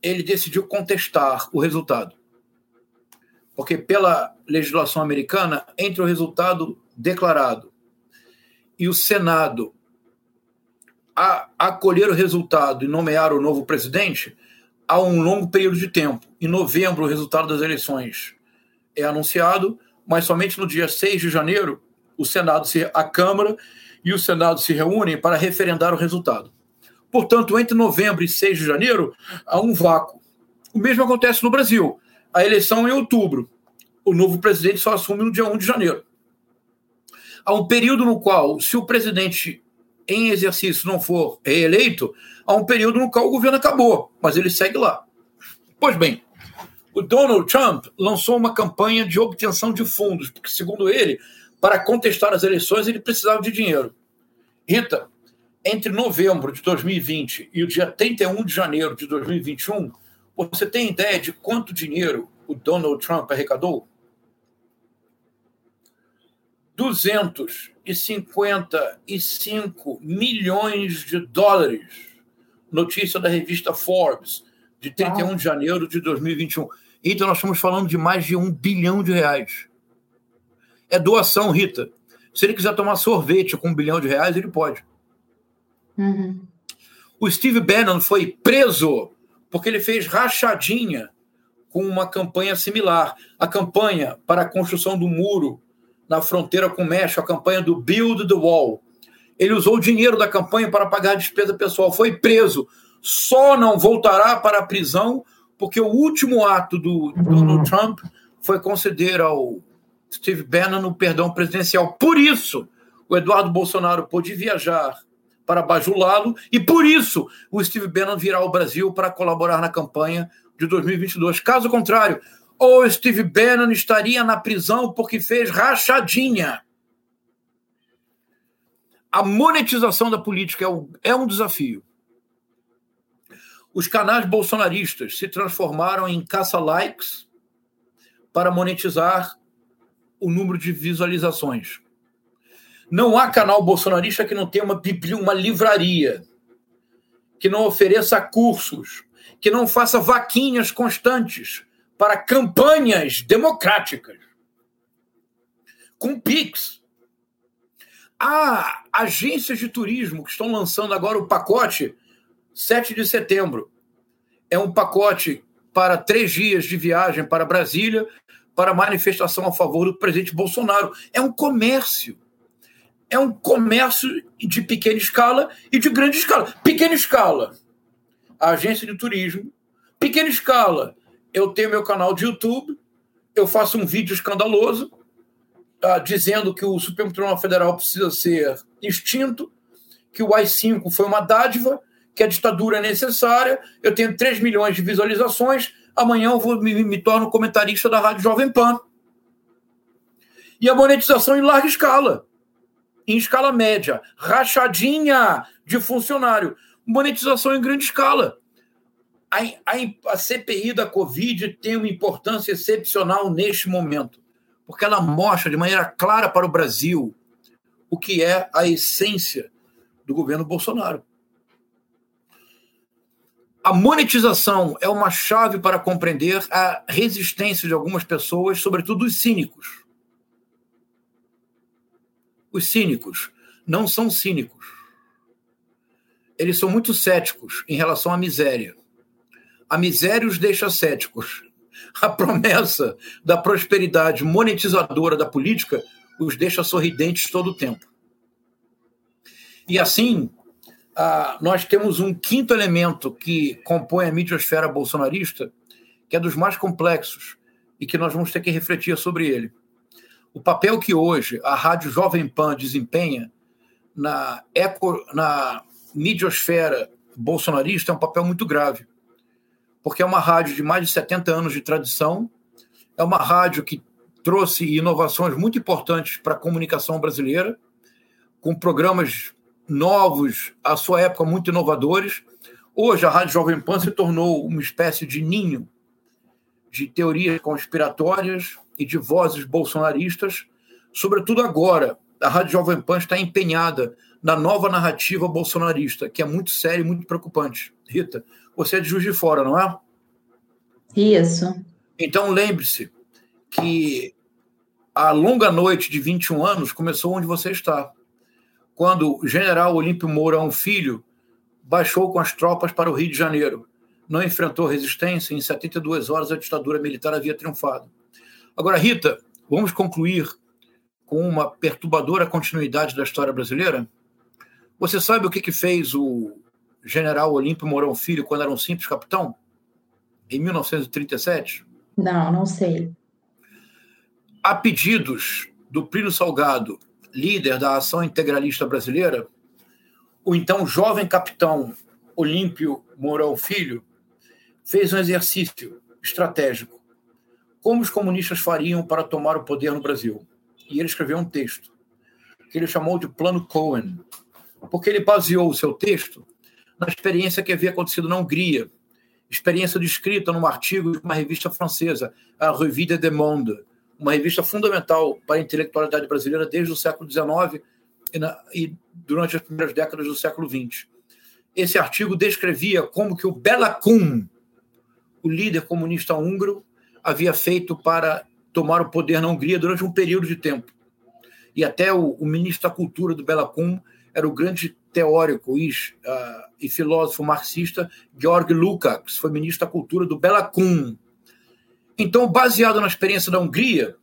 ele decidiu contestar o resultado. Porque, pela legislação americana, entre o resultado declarado e o Senado a acolher o resultado e nomear o novo presidente, há um longo período de tempo. Em novembro, o resultado das eleições é anunciado, mas somente no dia 6 de janeiro, o Senado se, a Câmara e o Senado se reúnem para referendar o resultado. Portanto, entre novembro e 6 de janeiro, há um vácuo. O mesmo acontece no Brasil. A eleição é em outubro. O novo presidente só assume no dia 1 de janeiro. Há um período no qual, se o presidente em exercício não for reeleito, há um período no qual o governo acabou, mas ele segue lá. Pois bem, o Donald Trump lançou uma campanha de obtenção de fundos, porque, segundo ele, para contestar as eleições, ele precisava de dinheiro. Rita, entre novembro de 2020 e o dia 31 de janeiro de 2021, você tem ideia de quanto dinheiro o Donald Trump arrecadou? 255 milhões de dólares. Notícia da revista Forbes, de 31 de janeiro de 2021. Então, nós estamos falando de mais de um bilhão de reais. É doação, Rita. Se ele quiser tomar sorvete com um bilhão de reais, ele pode. Uhum. O Steve Bannon foi preso porque ele fez rachadinha com uma campanha similar. A campanha para a construção do muro na fronteira com o México, a campanha do Build the Wall. Ele usou o dinheiro da campanha para pagar a despesa pessoal, foi preso. Só não voltará para a prisão porque o último ato do Donald Trump foi conceder ao Steve Bannon o perdão presidencial. Por isso, o Eduardo Bolsonaro pôde viajar para bajulá-lo e por isso o Steve Bannon virá ao Brasil para colaborar na campanha de 2022. Caso contrário, ou Steve Bannon estaria na prisão porque fez rachadinha. A monetização da política é, é um desafio. Os canais bolsonaristas se transformaram em caça-likes para monetizar o número de visualizações. Não há canal bolsonarista que não tenha uma, uma livraria, que não ofereça cursos, que não faça vaquinhas constantes para campanhas democráticas. Com PIX. Há agências de turismo que estão lançando agora o pacote 7 de setembro. É um pacote para três dias de viagem para Brasília, para manifestação a favor do presidente Bolsonaro. É um comércio. É um comércio de pequena escala e de grande escala. Pequena escala, a agência de turismo. Pequena escala, eu tenho meu canal de YouTube, eu faço um vídeo escandaloso uh, dizendo que o Supremo Tribunal Federal precisa ser extinto, que o AI-5 foi uma dádiva, que a ditadura é necessária, eu tenho 3 milhões de visualizações, amanhã eu vou, me, me torno comentarista da Rádio Jovem Pan. E a monetização em larga escala, em escala média, rachadinha de funcionário, monetização em grande escala. A, a, a CPI da Covid tem uma importância excepcional neste momento, porque ela mostra de maneira clara para o Brasil o que é a essência do governo Bolsonaro. A monetização é uma chave para compreender a resistência de algumas pessoas, sobretudo os cínicos. Os cínicos não são cínicos. Eles são muito céticos em relação à miséria. A miséria os deixa céticos. A promessa da prosperidade monetizadora da política os deixa sorridentes todo o tempo. E assim, ah, nós temos um quinto elemento que compõe a midiosfera bolsonarista, que é dos mais complexos e que nós vamos ter que refletir sobre ele. O papel que hoje a Rádio Jovem Pan desempenha na, eco, na midiosfera bolsonarista é um papel muito grave, porque é uma rádio de mais de 70 anos de tradição, é uma rádio que trouxe inovações muito importantes para a comunicação brasileira, com programas novos, à sua época muito inovadores. Hoje, a Rádio Jovem Pan se tornou uma espécie de ninho de teorias conspiratórias e de vozes bolsonaristas, sobretudo agora. A Rádio Jovem Pan está empenhada na nova narrativa bolsonarista, que é muito séria e muito preocupante. Rita, você é de Juiz de Fora, não é? Isso. Então, lembre-se que a longa noite de 21 anos começou onde você está quando o general Olímpio Mourão Filho baixou com as tropas para o Rio de Janeiro. Não enfrentou resistência, em 72 horas a ditadura militar havia triunfado. Agora, Rita, vamos concluir com uma perturbadora continuidade da história brasileira? Você sabe o que, que fez o general Olímpio Mourão Filho quando era um simples capitão? Em 1937? Não, não sei. A pedidos do Plínio Salgado líder da ação integralista brasileira, o então jovem capitão Olímpio Mourão Filho, fez um exercício estratégico. Como os comunistas fariam para tomar o poder no Brasil? E ele escreveu um texto, que ele chamou de Plano Cohen, porque ele baseou o seu texto na experiência que havia acontecido na Hungria, experiência descrita num artigo de uma revista francesa, a Revue de Monde, uma revista fundamental para a intelectualidade brasileira desde o século XIX e, na, e durante as primeiras décadas do século XX. Esse artigo descrevia como que o Bela Kun, o líder comunista húngaro, havia feito para tomar o poder na Hungria durante um período de tempo. E até o, o ministro da Cultura do Bela Kun era o grande teórico e, uh, e filósofo marxista Georg Lukács, foi ministro da Cultura do Bela Kun. Então, baseado na experiência da Hungria,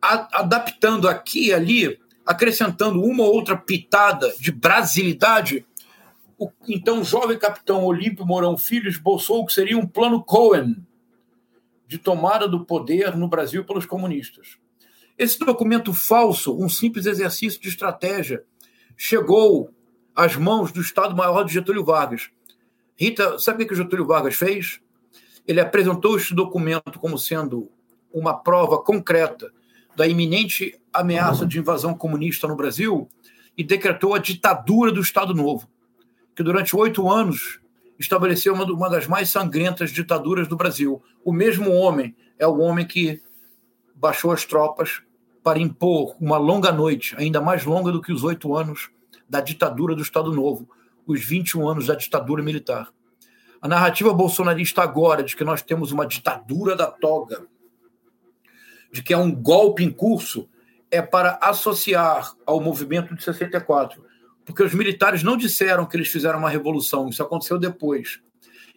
a, adaptando aqui e ali, acrescentando uma ou outra pitada de brasilidade, o então jovem capitão Olímpio Mourão Filho esboçou o que seria um plano Cohen de tomada do poder no Brasil pelos comunistas. Esse documento falso, um simples exercício de estratégia, chegou às mãos do Estado-Maior de Getúlio Vargas. Rita, sabe o que o Getúlio Vargas fez? Ele apresentou este documento como sendo uma prova concreta da iminente ameaça de invasão comunista no Brasil e decretou a ditadura do Estado Novo, que durante oito anos estabeleceu uma, das mais sangrentas ditaduras do Brasil. O mesmo homem é o homem que baixou as tropas para impor uma longa noite, ainda mais longa do que os oito anos da ditadura do Estado Novo, os 21 anos da ditadura militar. A narrativa bolsonarista agora de que nós temos uma ditadura da toga, de que é um golpe em curso, é para associar ao movimento de 64. Porque os militares não disseram que eles fizeram uma revolução, isso aconteceu depois.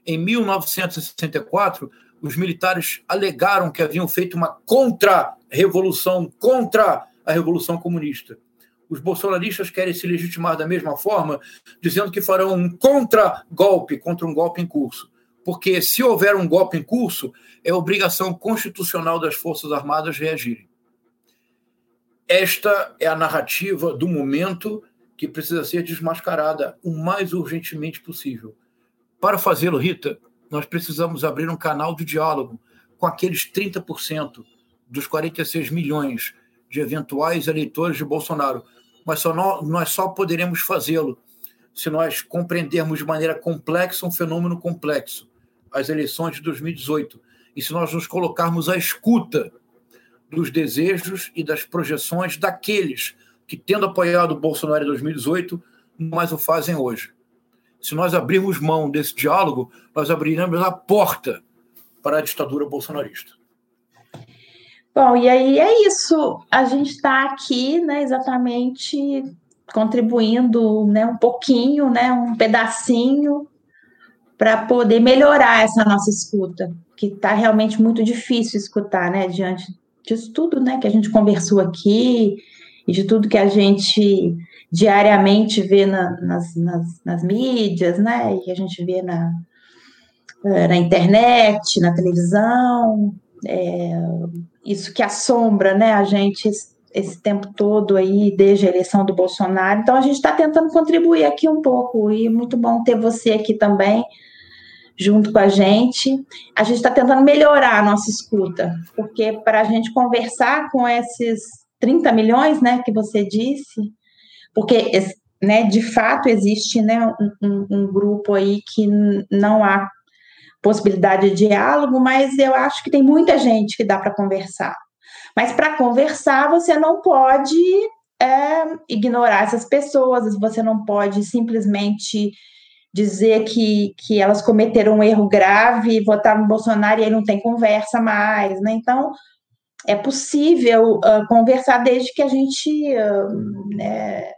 Em 1964, os militares alegaram que haviam feito uma contra-revolução contra a Revolução Comunista. Os bolsonaristas querem se legitimar da mesma forma, dizendo que farão um contra-golpe contra um golpe em curso. Porque se houver um golpe em curso, é obrigação constitucional das Forças Armadas reagirem. Esta é a narrativa do momento que precisa ser desmascarada o mais urgentemente possível. Para fazê-lo, Rita, nós precisamos abrir um canal de diálogo com aqueles 30% dos 46 milhões de eventuais eleitores de Bolsonaro. Mas só nós, nós só poderemos fazê-lo se nós compreendermos de maneira complexa um fenômeno complexo, as eleições de 2018, e se nós nos colocarmos à escuta dos desejos e das projeções daqueles que, tendo apoiado o Bolsonaro em 2018, não mais o fazem hoje. Se nós abrirmos mão desse diálogo, nós abriremos a porta para a ditadura bolsonarista. Bom, e aí é isso. A gente está aqui, né, exatamente contribuindo, né, um pouquinho, né, um pedacinho para poder melhorar essa nossa escuta, que está realmente muito difícil escutar, né, diante disso tudo, né, que a gente conversou aqui e de tudo que a gente diariamente vê na, nas, nas, nas, mídias, né? E a gente vê na, eh, na internet, na televisão, é, isso que assombra, né? A gente esse tempo todo aí, desde a eleição do Bolsonaro. Então, a gente está tentando contribuir aqui um pouco, e muito bom ter você aqui também, junto com a gente. A gente está tentando melhorar a nossa escuta, porque para a gente conversar com esses 30 milhões, né, que você disse, porque né, de fato existe né, um, um grupo aí que não há possibilidade de diálogo, mas eu acho que tem muita gente que dá para conversar. Mas para conversar, você não pode é, ignorar essas pessoas, você não pode simplesmente dizer que, que elas cometeram um erro grave, votar no Bolsonaro e aí não tem conversa mais, né? Então, é possível uh, conversar desde que a gente uh, né,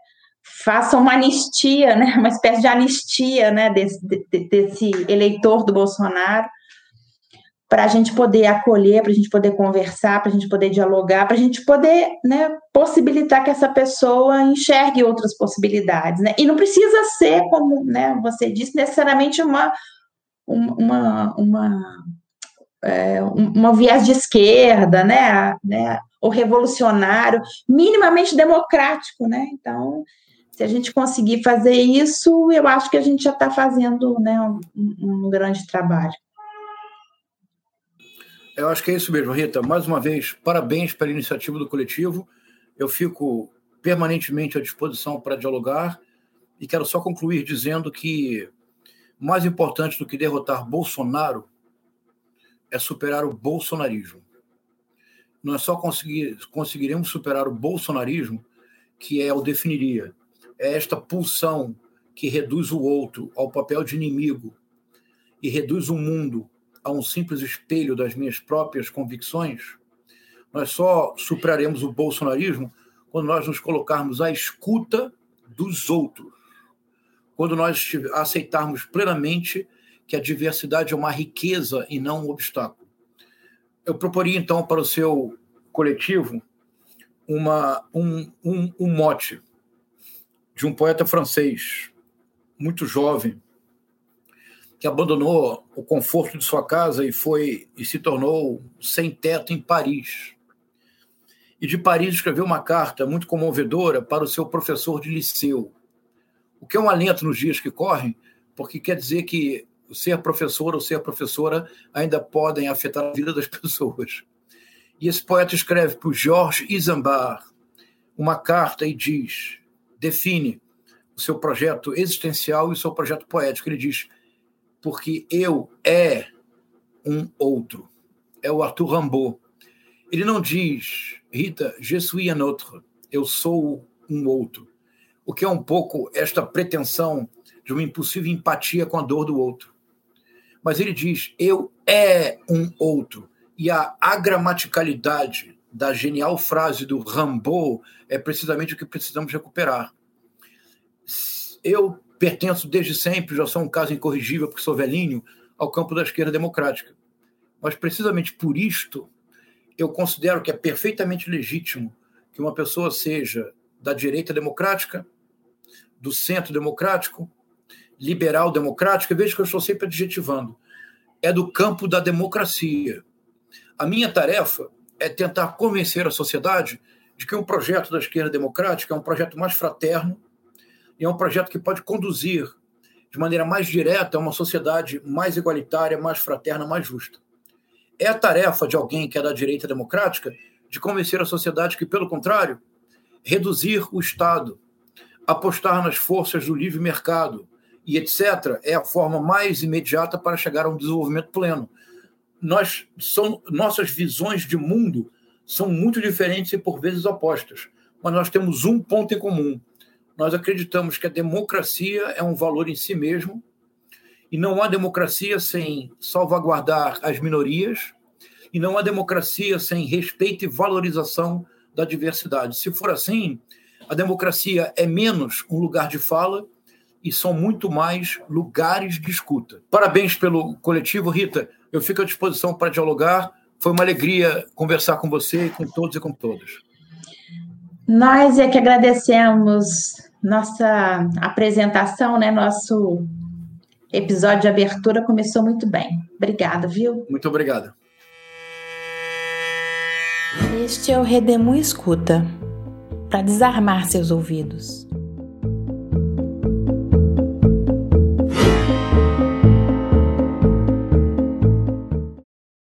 faça uma anistia, né, uma espécie de anistia né, desse, de, desse eleitor do Bolsonaro, para a gente poder acolher, para a gente poder conversar, para a gente poder dialogar, para a gente poder né, possibilitar que essa pessoa enxergue outras possibilidades. Né? E não precisa ser, como né, você disse, necessariamente uma, uma, uma é, um, viés de esquerda, né, né, ou revolucionário, minimamente democrático, né? Então, se a gente conseguir fazer isso, eu acho que a gente já está fazendo né, um, um, grande trabalho. Eu acho que é isso mesmo, Rita. Mais uma vez, parabéns pela iniciativa do coletivo. Eu fico permanentemente à disposição para dialogar e quero só concluir dizendo que mais importante do que derrotar Bolsonaro é superar o bolsonarismo. Nós só conseguir, conseguiremos superar o bolsonarismo, que é o definiria é esta pulsão que reduz o outro ao papel de inimigo e reduz o mundo a um simples espelho das minhas próprias convicções, nós só superaremos o bolsonarismo quando nós nos colocarmos à escuta dos outros, quando nós aceitarmos plenamente que a diversidade é uma riqueza e não um obstáculo. Eu proporia, então, para o seu coletivo uma, um, um, um mote de um poeta francês, muito jovem, que abandonou o conforto de sua casa e foi e se tornou sem teto em Paris. E de Paris escreveu uma carta muito comovedora para o seu professor de liceu. O que é um alento nos dias que correm, porque quer dizer que ser professor ou ser professora ainda podem afetar a vida das pessoas. E esse poeta escreve para o Georges Isambard uma carta e diz: define o seu projeto existencial e o seu projeto poético. Ele diz: porque eu é um outro. É o Arthur Rimbaud. Ele não diz, Rita, je suis un autre. Eu sou um outro. O que é um pouco esta pretensão de uma impossível empatia com a dor do outro. Mas ele diz, eu é um outro. E a agramaticalidade da genial frase do Rambo é precisamente o que precisamos recuperar. Eu pertenço desde sempre, já sou um caso incorrigível porque sou velhinho, ao campo da esquerda democrática. Mas precisamente por isto, eu considero que é perfeitamente legítimo que uma pessoa seja da direita democrática, do centro democrático, liberal democrática, veja que eu estou sempre adjetivando, é do campo da democracia. A minha tarefa é tentar convencer a sociedade de que um projeto da esquerda democrática é um projeto mais fraterno e é um projeto que pode conduzir de maneira mais direta a uma sociedade mais igualitária, mais fraterna, mais justa. É a tarefa de alguém que é da direita democrática de convencer a sociedade que, pelo contrário, reduzir o Estado, apostar nas forças do livre mercado e etc., é a forma mais imediata para chegar a um desenvolvimento pleno nós são, nossas visões de mundo são muito diferentes e por vezes opostas, mas nós temos um ponto em comum. Nós acreditamos que a democracia é um valor em si mesmo e não há democracia sem salvaguardar as minorias e não há democracia sem respeito e valorização da diversidade. Se for assim, a democracia é menos um lugar de fala e são muito mais lugares de escuta. Parabéns pelo coletivo, Rita. Eu fico à disposição para dialogar. Foi uma alegria conversar com você com todos e com todas. Nós é que agradecemos nossa apresentação, né? Nosso episódio de abertura começou muito bem. Obrigada, viu? Muito obrigada. Este é o Redemoinho Escuta para desarmar seus ouvidos.